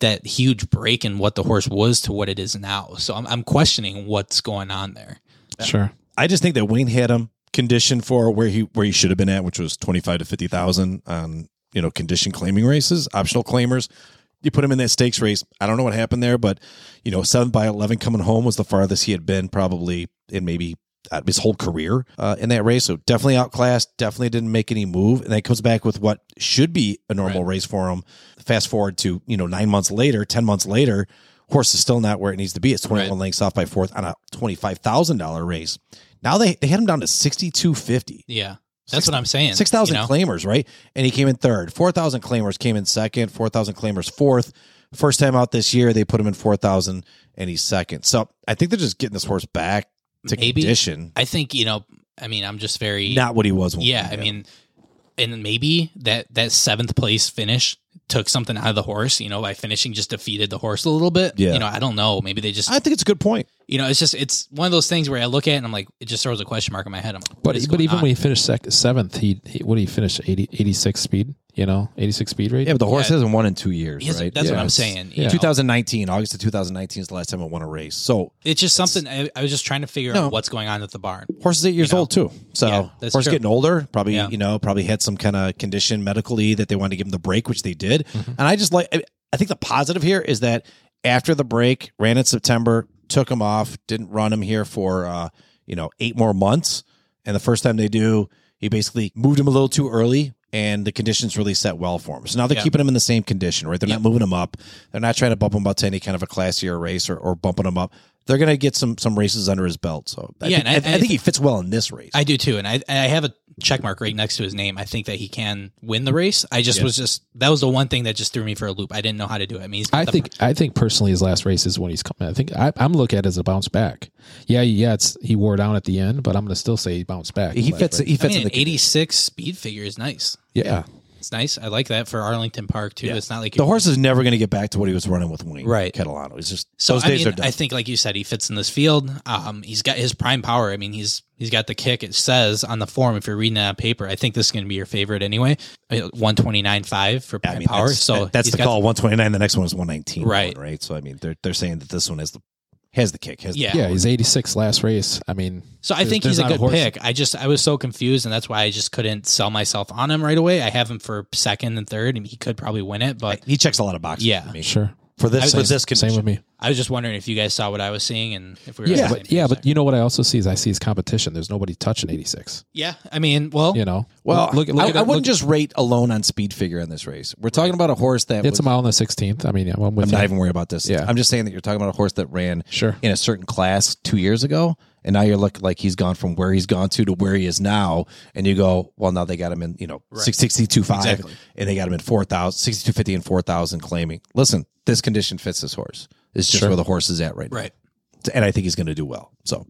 Speaker 1: that huge break in what the horse was to what it is now. So I'm I'm questioning what's going on there.
Speaker 2: Sure.
Speaker 3: I just think that Wayne had him conditioned for where he where he should have been at, which was twenty five to fifty thousand on you know condition claiming races, optional claimers. You put him in that stakes race. I don't know what happened there, but you know, seven by eleven coming home was the farthest he had been probably in maybe uh, his whole career uh, in that race. So definitely outclassed. Definitely didn't make any move, and then comes back with what should be a normal race for him. Fast forward to you know nine months later, ten months later, horse is still not where it needs to be. It's twenty one
Speaker 1: Right.
Speaker 3: lengths off by fourth on a twenty five thousand dollar race. Now they they had him down to sixty two fifty.
Speaker 1: Yeah. That's what I'm saying.
Speaker 3: Six thousand
Speaker 1: you know?
Speaker 3: claimers, right? And he came in third. Four thousand claimers came in second. Four thousand claimers fourth. First time out this year, they put him in four thousand, and he's second. So I think they're just getting this horse back to
Speaker 1: Maybe.
Speaker 3: condition.
Speaker 1: I think, you know, I mean, I'm just very
Speaker 3: Not what he was.
Speaker 1: Yeah, I mean, and maybe that that seventh place finish took something out of the horse. You know, by finishing just defeated the horse a little bit.
Speaker 3: Yeah.
Speaker 1: you know, I don't know. Maybe they just,
Speaker 3: I think it's a good point.
Speaker 1: you know, it's just it's one of those things where I look at it and I'm like, it just throws a question mark in my head. I'm like,
Speaker 2: But but even
Speaker 1: on?
Speaker 2: when he finished sec- seventh, he, he what did he finish 80, 86 speed? You know, 86 speed rate.
Speaker 3: Yeah, but the horse
Speaker 1: Yeah.
Speaker 3: hasn't won in two years,
Speaker 1: He
Speaker 3: right?
Speaker 1: That's
Speaker 2: Yeah,
Speaker 1: what I'm saying.
Speaker 2: yeah.
Speaker 3: 2019, August of 2019 is the last time it won a race. So
Speaker 1: It's just something I, I was just trying to figure
Speaker 3: No.
Speaker 1: out what's going on at the barn.
Speaker 3: horse is eight years
Speaker 1: know?
Speaker 3: old too. So
Speaker 1: Yeah,
Speaker 3: horse
Speaker 1: true.
Speaker 3: getting older, probably
Speaker 1: Yeah.
Speaker 3: you know probably had some kind of condition medically that they wanted to give him the break, which they did.
Speaker 1: Mm-hmm.
Speaker 3: And I just like I- I think the positive here is that after the break, ran in September, took him off, didn't run him here for uh, you know eight more months, and the first time they do, he basically moved him a little too early. And the conditions really set well for him. So now they're
Speaker 1: Yeah.
Speaker 3: keeping him in the same condition, right? They're
Speaker 1: Yep.
Speaker 3: not moving him up. They're not trying to bump him up to any kind of a classier race or, or bumping him up. They're going to get some some races under his belt. So I,
Speaker 1: Yeah,
Speaker 3: think,
Speaker 1: and I-
Speaker 3: I, I think he fits well in this race.
Speaker 1: I do too, and I I have a check mark right next to his name. I think that he can win the race. I just
Speaker 3: Yeah.
Speaker 1: was just that was the one thing that just threw me for a loop. I didn't know how to do it. I mean, he's
Speaker 2: I
Speaker 1: the-
Speaker 2: think I think personally his last race is when he's coming. I think I, I'm looking at it as a bounce back. Yeah, yeah, it's he wore down at the end, but I'm going to still say he bounced back.
Speaker 3: he fits.
Speaker 2: right-
Speaker 3: He
Speaker 1: I
Speaker 3: fits
Speaker 1: mean,
Speaker 3: in
Speaker 1: an
Speaker 3: the
Speaker 1: 86 speed figure is nice.
Speaker 2: yeah,
Speaker 1: It's nice. I like that for Arlington Park too.
Speaker 3: Yeah.
Speaker 1: It's not like
Speaker 3: The horse is never going to get back to what he was running with Wayne
Speaker 1: Right.
Speaker 3: Catalano. It's just
Speaker 1: So
Speaker 3: those
Speaker 1: I
Speaker 3: days
Speaker 1: mean,
Speaker 3: are done.
Speaker 1: I think, like you said, he fits in this field. Um, he's got his prime power. I mean, he's he's got the kick. It says on the form if you're reading that on paper. I think this is going to be your favorite anyway. One twenty nine five for
Speaker 3: I
Speaker 1: prime
Speaker 3: mean,
Speaker 1: power.
Speaker 3: that's,
Speaker 1: so
Speaker 3: that- that's the call. One twenty nine. The next one is one nineteen.
Speaker 1: Right.
Speaker 3: Right. So I mean, they're they're saying that this one is the has the kick. Has the
Speaker 1: Yeah.
Speaker 2: yeah. He's 86 last race. I mean,
Speaker 1: So I think he's a good
Speaker 2: horse-
Speaker 1: pick. I just I was so confused, and that's why I just couldn't sell myself on him right away. I have him for second and third, and he could probably win it. But
Speaker 3: He checks a lot of boxes.
Speaker 1: Yeah.
Speaker 3: for, me.
Speaker 2: Sure,
Speaker 3: for this for
Speaker 1: was-
Speaker 3: this
Speaker 2: same with me.
Speaker 1: I was just wondering if you guys saw what I was seeing, and if we were
Speaker 2: Yeah, but yeah,
Speaker 1: page
Speaker 2: but you know what I also see is I see his competition. There's nobody touching 86.
Speaker 1: yeah. I mean, well,
Speaker 2: You know,
Speaker 3: Well,
Speaker 2: look, look
Speaker 3: I,
Speaker 2: at
Speaker 3: I
Speaker 2: it-
Speaker 3: wouldn't
Speaker 2: look-
Speaker 3: just rate alone on speed figure in this race. We're talking about a horse that
Speaker 2: It's
Speaker 3: was,
Speaker 2: a mile in the 16th. I mean, yeah, I'm
Speaker 3: I'm not even worried about this.
Speaker 2: Yeah.
Speaker 3: I'm just saying that you're talking about a horse that ran
Speaker 2: Sure.
Speaker 3: in a certain class two years ago, and now you're looking like he's gone from where he's gone to to where he is now, and you go, well, now they got him in, you know,
Speaker 1: Right.
Speaker 3: six sixty two five,
Speaker 1: Exactly.
Speaker 3: and they got him in 4,000, 6250 and four thousand, claiming, listen, this condition fits this horse. It's just
Speaker 2: Sure.
Speaker 3: where the horse is at right now,
Speaker 1: right.
Speaker 3: and I think he's going to do well. So.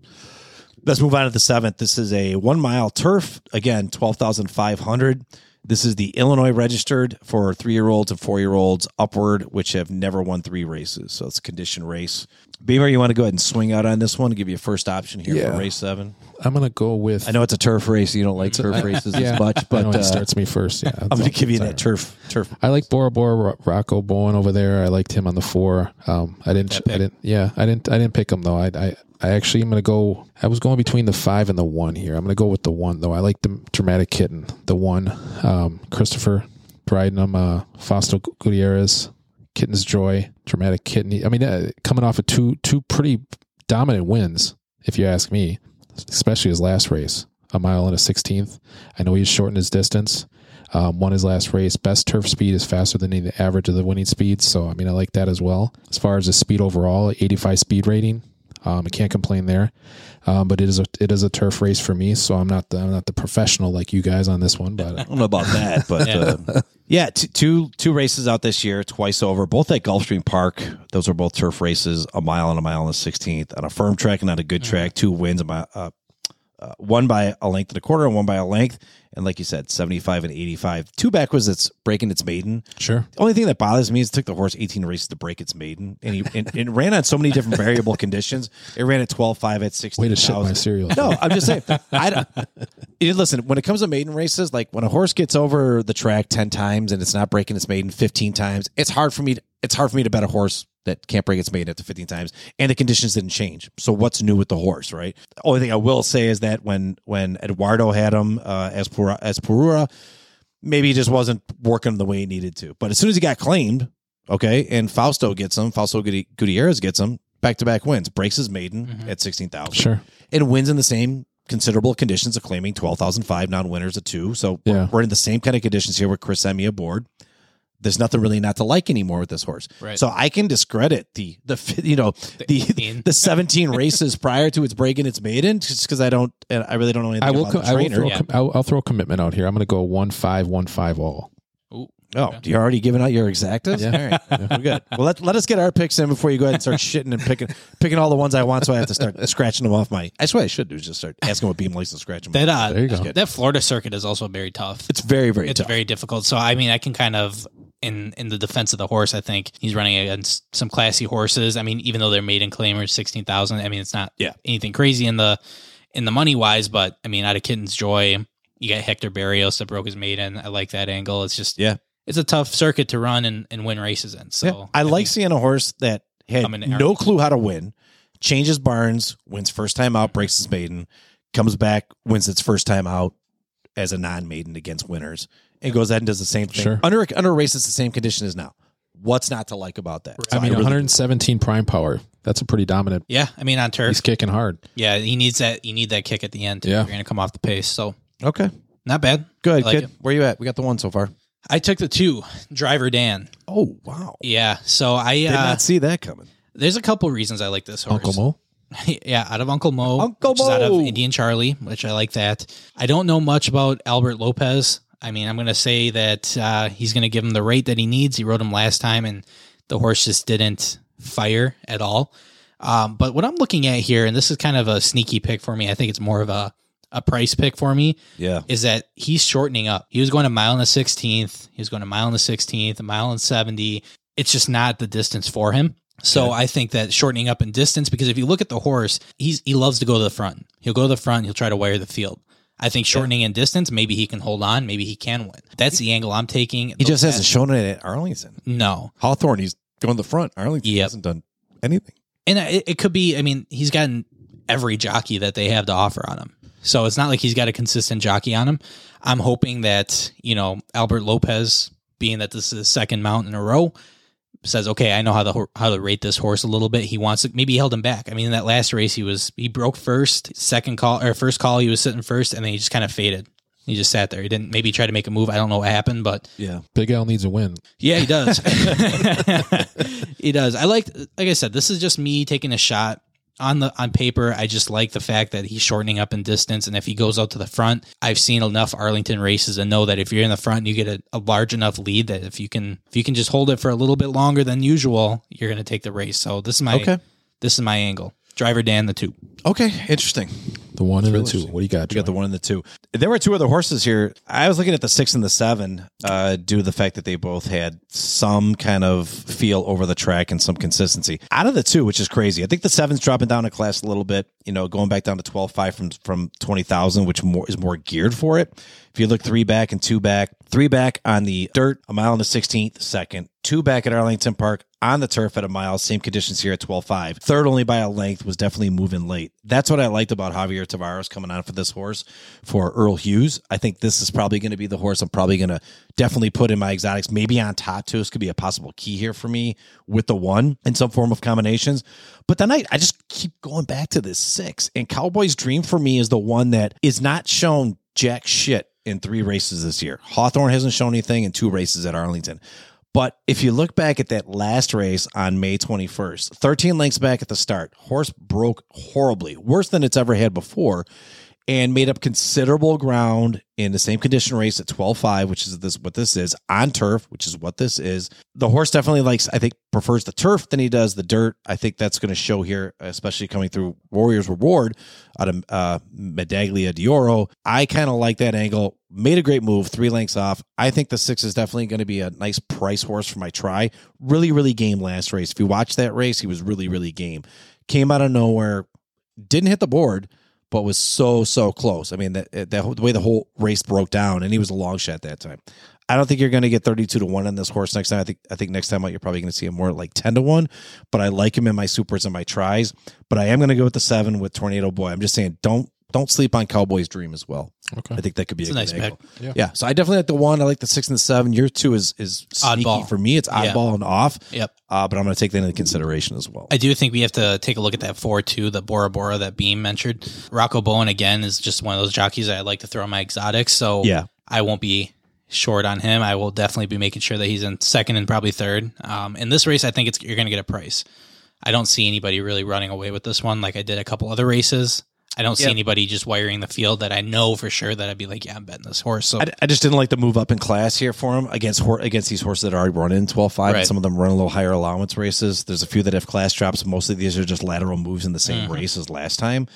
Speaker 3: Let's move on to the seventh. This is a one mile turf. Again, 12,500. This is the Illinois registered for three year olds and four year olds upward, which have never won three races. So it's a condition race. Beamer, you want to go ahead and swing out on this one? Give you a first option here
Speaker 2: Yeah.
Speaker 3: for race seven.
Speaker 2: I'm going to go with.
Speaker 3: I know it's a turf race. You don't like turf races [LAUGHS]
Speaker 2: yeah,
Speaker 3: as much,
Speaker 2: I
Speaker 3: but
Speaker 2: know
Speaker 3: uh,
Speaker 2: it starts me first. Yeah, [LAUGHS]
Speaker 3: I'm going to give you that turf. Turf.
Speaker 2: I like Bora Bora Rocco Bowen over there. I liked him on the four. Um, I didn't. I didn't. Yeah, I didn't. I didn't pick him though. I. I. I actually am going to go. I was going between the five and the one here. I'm going to go with the one though. I like the dramatic kitten. The one. Um, Christopher riding him. Uh, Fausto Gutierrez. Kitten's Joy. Dramatic kitten. I mean, uh, coming off of two two pretty dominant wins, if you ask me, especially his last race, a mile and a sixteenth. I know he's shortened his distance um, won his last race. Best turf speed is faster than the average of the winning speed. So, I mean, I like that as well. As far as the speed overall, 85 speed rating. Um, I can't complain there. Um, but it is a it is a turf race for me, so I'm not the I'm not the professional like you guys on this one. But [LAUGHS]
Speaker 3: I don't know about that, but yeah, uh, yeah t- two two races out this year, twice over, both at Gulfstream Park. Those are both turf races, a mile and a mile and a sixteenth on a firm track and on a good track. Two wins, by, uh, uh, one by a length and a quarter, and one by a length. And like you said, seventy five and eighty five. Two back was it's breaking its maiden.
Speaker 2: sure,
Speaker 3: The only thing that bothers me is it took the horse 18 races to break its maiden, and he and, and ran on so many different variable [LAUGHS] conditions. It ran at 12.5 at 16.
Speaker 2: way to shit my cereal.
Speaker 3: No, I'm just saying. I don't. [LAUGHS] Listen, when it comes to maiden races, like when a horse gets over the track 10 times and it's not breaking its maiden 15 times, it's hard for me. To, it's hard for me to bet a horse that can't break its maiden up to 15 times, and the conditions didn't change. So what's new with the horse, right? The only thing I will say is that when when Eduardo had him uh, as Pura, as Perura, maybe he just wasn't working the way he needed to. But as soon as he got claimed, okay, and Fausto gets him, Fausto Gutierrez Gutierrez gets him, back to back wins, breaks his maiden at 16,000
Speaker 2: sure,
Speaker 3: and wins in the same considerable conditions of claiming 12,005 non-winners at two. So we're,
Speaker 2: Yeah.
Speaker 3: we're in the same kind of conditions here with Chris Emigh aboard. There's nothing really not to like anymore with this horse.
Speaker 1: Right.
Speaker 3: So I can discredit the the you know the
Speaker 1: eighteen.
Speaker 3: the 17 races prior to its breaking its maiden just because I don't I really don't know anything
Speaker 2: I will.
Speaker 3: about
Speaker 2: Co-
Speaker 3: the
Speaker 2: I will
Speaker 3: trainer.
Speaker 2: throw,
Speaker 1: Yeah.
Speaker 2: com- I'll, I'll throw a commitment out here. I'm going to go one five one five all.
Speaker 1: Ooh.
Speaker 3: Oh, you're already giving out your exactas?
Speaker 2: Yeah.
Speaker 3: All right. We're good. Well, let, let us get our picks in before you go ahead and start shitting and picking picking all the ones I want so I have to start scratching them off my. That's what I should do is just start asking what Beam likes to scratch them.
Speaker 1: That uh,
Speaker 2: There you go.
Speaker 1: that Florida circuit is also very tough.
Speaker 3: it's very, very
Speaker 1: it's
Speaker 3: tough.
Speaker 1: very difficult. So I mean, I can kind of in in the defense of the horse, I think he's running against some classy horses. I mean, even though they're maiden claimers sixteen thousand, I mean, it's not
Speaker 3: Yeah.
Speaker 1: anything crazy in the in the money wise, but I mean, out of Kitten's Joy, You got Hector Barrios that broke his maiden. I like that angle. It's just
Speaker 3: Yeah.
Speaker 1: it's a tough circuit to run and, and win races in. So
Speaker 3: Yeah. I, like
Speaker 1: think-
Speaker 3: seeing a horse that had no clue how to win, changes barns, wins first time out, breaks his maiden, comes back, wins its first time out as a non maiden against winners, and goes ahead and does the same thing.
Speaker 2: Sure.
Speaker 3: Under under a race that's the same condition as now. What's not to like about that? So
Speaker 2: I mean,
Speaker 3: really-
Speaker 2: 117 prime power. That's a pretty dominant.
Speaker 1: yeah, I mean on turf.
Speaker 2: He's kicking hard.
Speaker 1: Yeah, he needs that. You need that kick at the end.
Speaker 2: Yeah.
Speaker 1: you're gonna come off the pace. So
Speaker 3: Okay.
Speaker 1: not bad.
Speaker 3: Good,
Speaker 1: I like
Speaker 3: good.
Speaker 1: it.
Speaker 3: Where you at? We got the one so far.
Speaker 1: I took the two driver Dan.
Speaker 3: Oh wow.
Speaker 1: Yeah, so I
Speaker 3: Did
Speaker 1: uh,
Speaker 3: not see that coming.
Speaker 1: there's a couple reasons I like this horse.
Speaker 2: Uncle Mo. [LAUGHS]
Speaker 1: yeah, out of Uncle Mo,
Speaker 3: Uncle
Speaker 1: which is out of
Speaker 3: Mo.
Speaker 1: Indian Charlie, which I like that. I don't know much about Albert Lopez. I mean, I'm going to say that uh, he's going to give him the rate that he needs. He rode him last time, and the horse just didn't fire at all. Um, but what I'm looking at here, and this is kind of a sneaky pick for me. I think it's more of a a price pick for me.
Speaker 3: Yeah.
Speaker 1: Is that he's shortening up. He was going a mile and a sixteenth. He was going a mile and a sixteenth, a mile and seventy. It's just not the distance for him. So I think that shortening up in distance, because if you look at the horse, he's he loves to go to the front. He'll go to the front. He'll try to wire the field. I think shortening in distance, maybe he can hold on. Maybe he can win. That's the angle I'm taking.
Speaker 3: He just hasn't shown it at Arlington.
Speaker 1: no,
Speaker 3: Hawthorne, he's going to the front. Arlington
Speaker 1: Yep.
Speaker 3: hasn't done anything.
Speaker 1: and it, it could be. I mean, he's gotten every jockey that they have to offer on him. So it's not like he's got a consistent jockey on him. I'm hoping that you know Albert Lopez, being that this is his second mount in a row, says, "Okay, I know how to how to rate this horse a little bit." He wants to. Maybe he held him back. I mean, in that last race, he was he broke first, second call or first call, he was sitting first, and then he just kind of faded. He just sat there. He didn't maybe try to make a move. I don't know what happened, but
Speaker 3: Yeah.
Speaker 2: Big L needs a win.
Speaker 1: yeah, he does. [LAUGHS] [LAUGHS] he does. I like, like I said, this is just me taking a shot on the on paper. I just like the fact that he's shortening up in distance, and if he goes out to the front, I've seen enough Arlington races and know that if you're in the front, you get a, a large enough lead that if you can if you can just hold it for a little bit longer than usual, you're going to take the race. So this is my
Speaker 3: Okay.
Speaker 1: this is my angle. Driver Dan the two.
Speaker 3: Okay. Interesting.
Speaker 2: The one and the two. What do you got?
Speaker 3: We got the one and the two. There were two other horses here. I was looking at the six and the seven, uh, due to the fact that they both had some kind of feel over the track and some consistency. Out of the two, which is crazy, I think the seven's dropping down a class a little bit. You know, going back down to twelve five from from twenty thousand, which more is more geared for it. If you look three back and two back, three back on the dirt, a mile and the sixteenth, second, two back at Arlington Park on the turf at a mile, same conditions here at 12.5. Third only by a length was definitely moving late. That's what I liked about Javier Tavares coming on for this horse for Earl Hughes. I think this is probably going to be the horse I'm probably going to definitely put in my exotics, maybe on top. This could be a possible key here for me with the one in some form of combinations. But then I, I just keep going back to this six. And Cowboy's Dream for me is the one that is not shown jack shit in three races this year. Hawthorne hasn't shown anything in two races at Arlington. But if you look back at that last race on May 21st, 13 lengths back at the start, horse broke horribly, worse than it's ever had before, and made up considerable ground in the same condition race at 12.5, which is this what this is, on turf, which is what this is. The horse definitely likes, I think, prefers the turf than he does the dirt. I think that's going to show here, especially coming through Warriors Reward out of uh, Medaglia d'Oro. I kind of like that angle. Made a great move, three lengths off. I think the six is definitely going to be a nice price horse for my try. Really, really game last race. If you watch that race, he was really, really game. Came out of nowhere, didn't hit the board, but was so, so close. I mean, that, that the way the whole race broke down, and he was a long shot that time. I don't think you're going to get 32 to 1 on this horse next time. I think I think next time out you're probably going to see him more like 10 to 1, but I like him in my supers and my tries, but I am going to go with the 7 with Tornado Boy. I'm just saying don't don't sleep on Cowboy's Dream as well.
Speaker 2: Okay.
Speaker 3: I think that could be
Speaker 1: It's
Speaker 3: a,
Speaker 1: a nice
Speaker 3: good angle.
Speaker 1: pick.
Speaker 3: Yeah. So I definitely like the 1. I like the 6 and the 7. Your 2 is is sneaky
Speaker 1: Oddball.
Speaker 3: for me. It's
Speaker 1: Yeah.
Speaker 3: and off.
Speaker 1: Yep.
Speaker 3: Uh, but I'm going to take that into consideration as well.
Speaker 1: I do think we have to take a look at that four too, the Bora Bora that Beam mentioned. Rocco Bowen again is just one of those jockeys that I like to throw in my exotics. So
Speaker 3: Yeah.
Speaker 1: I won't be short on him. I will definitely be making sure that he's in second and probably third. Um, in this race, I think it's you're going to get a price. I don't see anybody really running away with this one like I did a couple other races. I don't see
Speaker 3: Yeah.
Speaker 1: anybody just wiring the field that I know for sure that I'd be like, yeah, I'm betting this horse. So
Speaker 3: I, I just didn't like the move up in class here for him against hor- against these horses that are already running 12 5.
Speaker 1: Right.
Speaker 3: Some of them run a little higher allowance races. There's a few that have class drops. Most of these are just lateral moves in the same
Speaker 1: Mm-hmm.
Speaker 3: race as last time.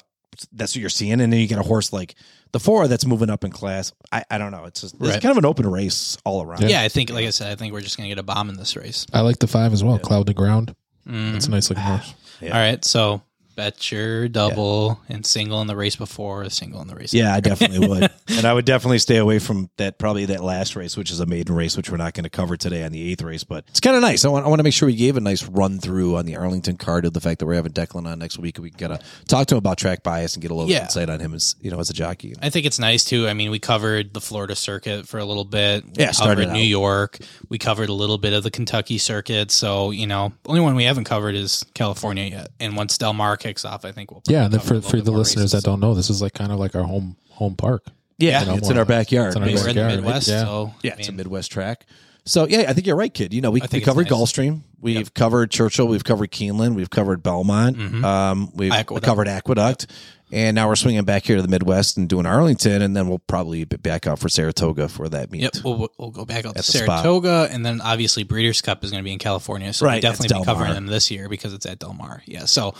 Speaker 3: That's what you're seeing. And then you get a horse like the four that's moving up in class. I, I don't know. It's just, it's
Speaker 1: Right.
Speaker 3: kind of an open race all around.
Speaker 1: yeah, I think, like I said, I think we're just going to get a bomb in this race.
Speaker 2: I like the five as well. Cloud the ground.
Speaker 1: Mm.
Speaker 2: That's a nice looking [SIGHS] horse.
Speaker 3: Yeah.
Speaker 1: All right, so bet your double and single in the race before, a single in the race.
Speaker 3: Yeah, I definitely would. [LAUGHS] and I would definitely stay away from that, probably that last race, which is a maiden race, which we're not going to cover today on the eighth race. But it's kind of nice. I want, I want to make sure we gave a nice run through on the Arlington card of the fact that we're having Declan on next week. We can kind of talk to him about track bias and get a little
Speaker 1: Yeah.
Speaker 3: insight on him as, you know, as a jockey.
Speaker 1: I think it's nice too. I mean, we covered the Florida circuit for a little bit. We
Speaker 3: Yeah, started
Speaker 1: New
Speaker 3: out.
Speaker 1: York. We covered a little bit of the Kentucky circuit. So you know, only one we haven't covered is California yet. And once Del Mar kicks off, I think we'll
Speaker 2: Yeah, and then for for the listeners that don't know, this is like kind of like our home home park.
Speaker 3: Yeah,
Speaker 2: You know,
Speaker 3: it's in
Speaker 2: or
Speaker 3: our backyard.
Speaker 2: It's in our
Speaker 1: mean, we're in the
Speaker 2: backyard, right?
Speaker 1: Midwest,
Speaker 2: Yeah.
Speaker 1: so
Speaker 3: Yeah,
Speaker 1: I
Speaker 3: it's a Midwest track. So yeah, I think you're right, kid. You know, we, we covered
Speaker 1: nice.
Speaker 3: Gulfstream, we've covered Churchill, we've covered Keeneland, we've covered Belmont, um, we've
Speaker 1: Mm-hmm. Aqueduct.
Speaker 3: covered Aqueduct, and now we're swinging back here to the Midwest and doing Arlington, and then we'll probably be back out for Saratoga for that meet.
Speaker 1: Yep, we'll, we'll go back out to
Speaker 3: At spot.
Speaker 1: Saratoga, and then obviously Breeders' Cup is going to be in California, so
Speaker 3: Right,
Speaker 1: we'll definitely be covering them this year because it's at Del Mar. Yeah, so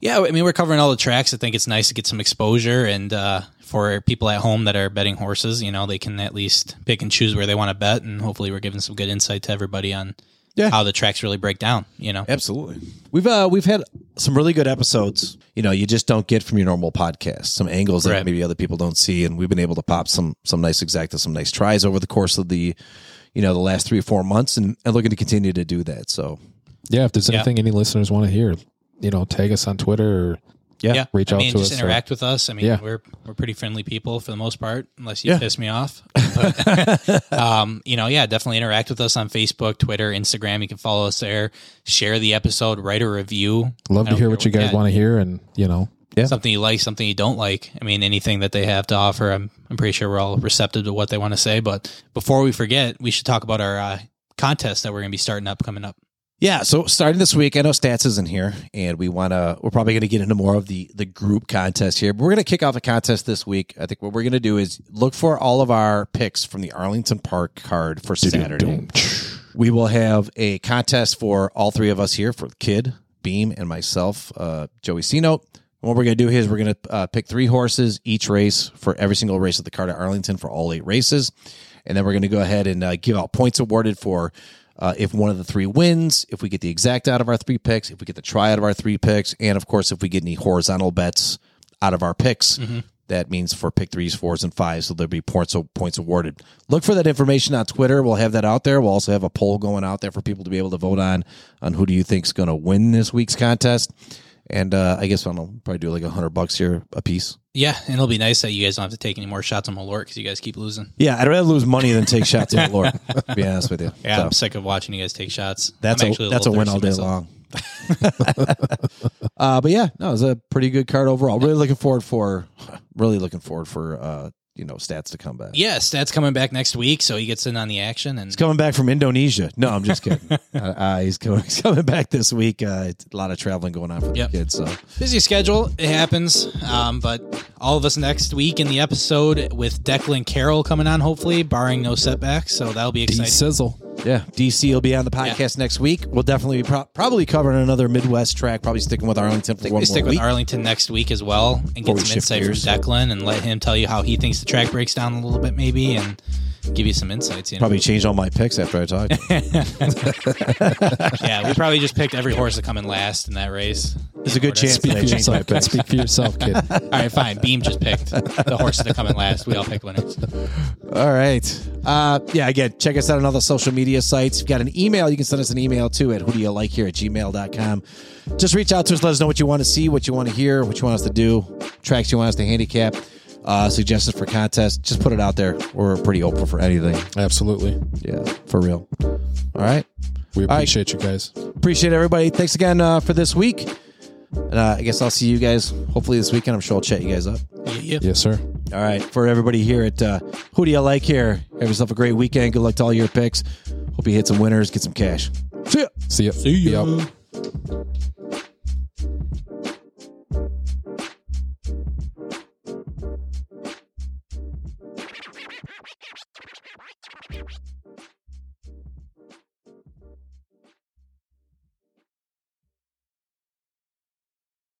Speaker 1: yeah, I mean we're covering all the tracks. I think it's nice to get some exposure, and uh, for people at home that are betting horses, you know, they can at least pick and choose where they want to bet, and hopefully we're giving some good insight to everybody on
Speaker 3: Yeah.
Speaker 1: how the tracks really break down. You know,
Speaker 3: Absolutely. We've uh we've had some really good episodes. You know, you just don't get from your normal podcast. Some angles that maybe other people don't see, and we've been able to pop some some nice exacta, some nice tries over the course of the you know the last three or four months, and, and looking to continue to do that. So
Speaker 2: Yeah, if there's
Speaker 1: Yeah.
Speaker 2: anything any listeners want to hear, you know, tag us on Twitter or
Speaker 3: yeah,
Speaker 1: yeah,
Speaker 2: reach
Speaker 1: I
Speaker 2: out
Speaker 1: mean,
Speaker 2: to
Speaker 1: just
Speaker 2: us,
Speaker 1: interact with us. I mean,
Speaker 2: Yeah.
Speaker 1: we're we're pretty friendly people for the most part, unless you
Speaker 3: Yeah.
Speaker 1: piss me off. [LAUGHS] But, [LAUGHS] um, you know, yeah, definitely interact with us on Facebook, Twitter, Instagram. You can follow us there. Share the episode, write a review.
Speaker 2: love to hear what you guys want to hear, and you know,
Speaker 1: Something you like, something you don't like. I mean, anything that they have to offer, I'm I'm pretty sure we're all receptive to what they want to say. But before we forget, we should talk about our uh, contest that we're going to be starting up coming up.
Speaker 3: Yeah, so starting this week, I know Stats isn't here, and we want to. We're probably going to get into more of the the group contest here. But we're going to kick off a contest this week. I think what we're going to do is look for all of our picks from the Arlington Park card for Saturday. We will have a contest for all three of us here for Kid, Beam, and myself, uh, Joey Note. What we're going to do here is we're going to uh, pick three horses each race for every single race of the card at Arlington for all eight races. And then we're going to go ahead and uh, give out points awarded for uh, if one of the three wins, if we get the exact out of our three picks, if we get the try out of our three picks, and of course, if we get any horizontal bets out of our picks. That means for pick threes, fours, and fives. So there'll be points points awarded. Look for that information on Twitter. We'll have that out there. We'll also have a poll going out there for people to be able to vote on on who do you think is going to win this week's contest. And uh, I guess I don't know, probably do like a hundred bucks here a piece.
Speaker 1: Yeah, and it'll be nice that you guys don't have to take any more shots on Malort because you guys keep losing.
Speaker 3: Yeah, I'd rather lose money than take shots at the Lord. To be honest with you.
Speaker 1: Yeah,
Speaker 3: So,
Speaker 1: I'm sick of watching you guys take shots.
Speaker 3: that's
Speaker 1: I'm
Speaker 3: a
Speaker 1: actually
Speaker 3: that's a win all day
Speaker 1: myself.
Speaker 3: long. [LAUGHS] uh, but yeah, no, it was a pretty good card overall. Really looking forward for, really looking forward for uh, you know stats to come back.
Speaker 1: Yeah, Stat's coming back next week, so he gets in on the action. And
Speaker 3: He's coming back from Indonesia. No, I'm just kidding. [LAUGHS] uh, uh, he's coming. [LAUGHS] He's coming back this week. Uh, a lot of traveling going on for
Speaker 1: Yep.
Speaker 3: the kids. So
Speaker 1: busy schedule, it happens. Um, but all of us next week in the episode with Declan Carroll coming on, hopefully, barring no setbacks. So that'll be
Speaker 2: D
Speaker 1: exciting.
Speaker 2: sizzle.
Speaker 3: Yeah, DC will be on the podcast next week. We'll definitely be pro- probably covering another Midwest track. Probably sticking with Arlington for
Speaker 1: I think
Speaker 3: one
Speaker 1: we stick with
Speaker 3: week.
Speaker 1: Arlington next week as well and get some insight from Declan and let him tell you how he thinks the track breaks down a little bit, maybe, and give you some insights. You know?
Speaker 3: Probably change all my picks after I talk. [LAUGHS]
Speaker 1: yeah, we probably just picked every horse to come in last in that race.
Speaker 3: There's a good chance
Speaker 2: Speak
Speaker 3: that I
Speaker 2: for
Speaker 3: change my
Speaker 2: yourself.
Speaker 3: picks.
Speaker 2: Speak for yourself, kid. [LAUGHS]
Speaker 1: All right, fine. Beam just picked the horses that come in last. We all picked winners.
Speaker 3: All right. Uh, yeah, again, check us out on all the social media sites. If you've got an email, you can send us an email too at who do you like here at gmail.com. Just reach out to us, let us know what you want to see, what you want to hear, what you want us to do, tracks you want us to handicap, uh, suggestions for contests. Just put it out there. We're pretty open for anything.
Speaker 2: Absolutely.
Speaker 3: Yeah, for real. All right.
Speaker 2: We
Speaker 3: right.
Speaker 2: appreciate you guys.
Speaker 3: Appreciate everybody. Thanks again uh, for this week. And uh, I guess I'll see you guys hopefully this weekend. I'm sure I'll chat you guys up.
Speaker 1: Yeah, yeah.
Speaker 2: Yes, sir.
Speaker 3: All right. For everybody here at uh, Who Do You Like Here, have yourself a great weekend. Good luck to all your picks. Hope you hit some winners, get some cash. See ya.
Speaker 2: See ya. See
Speaker 1: ya.
Speaker 2: Be out.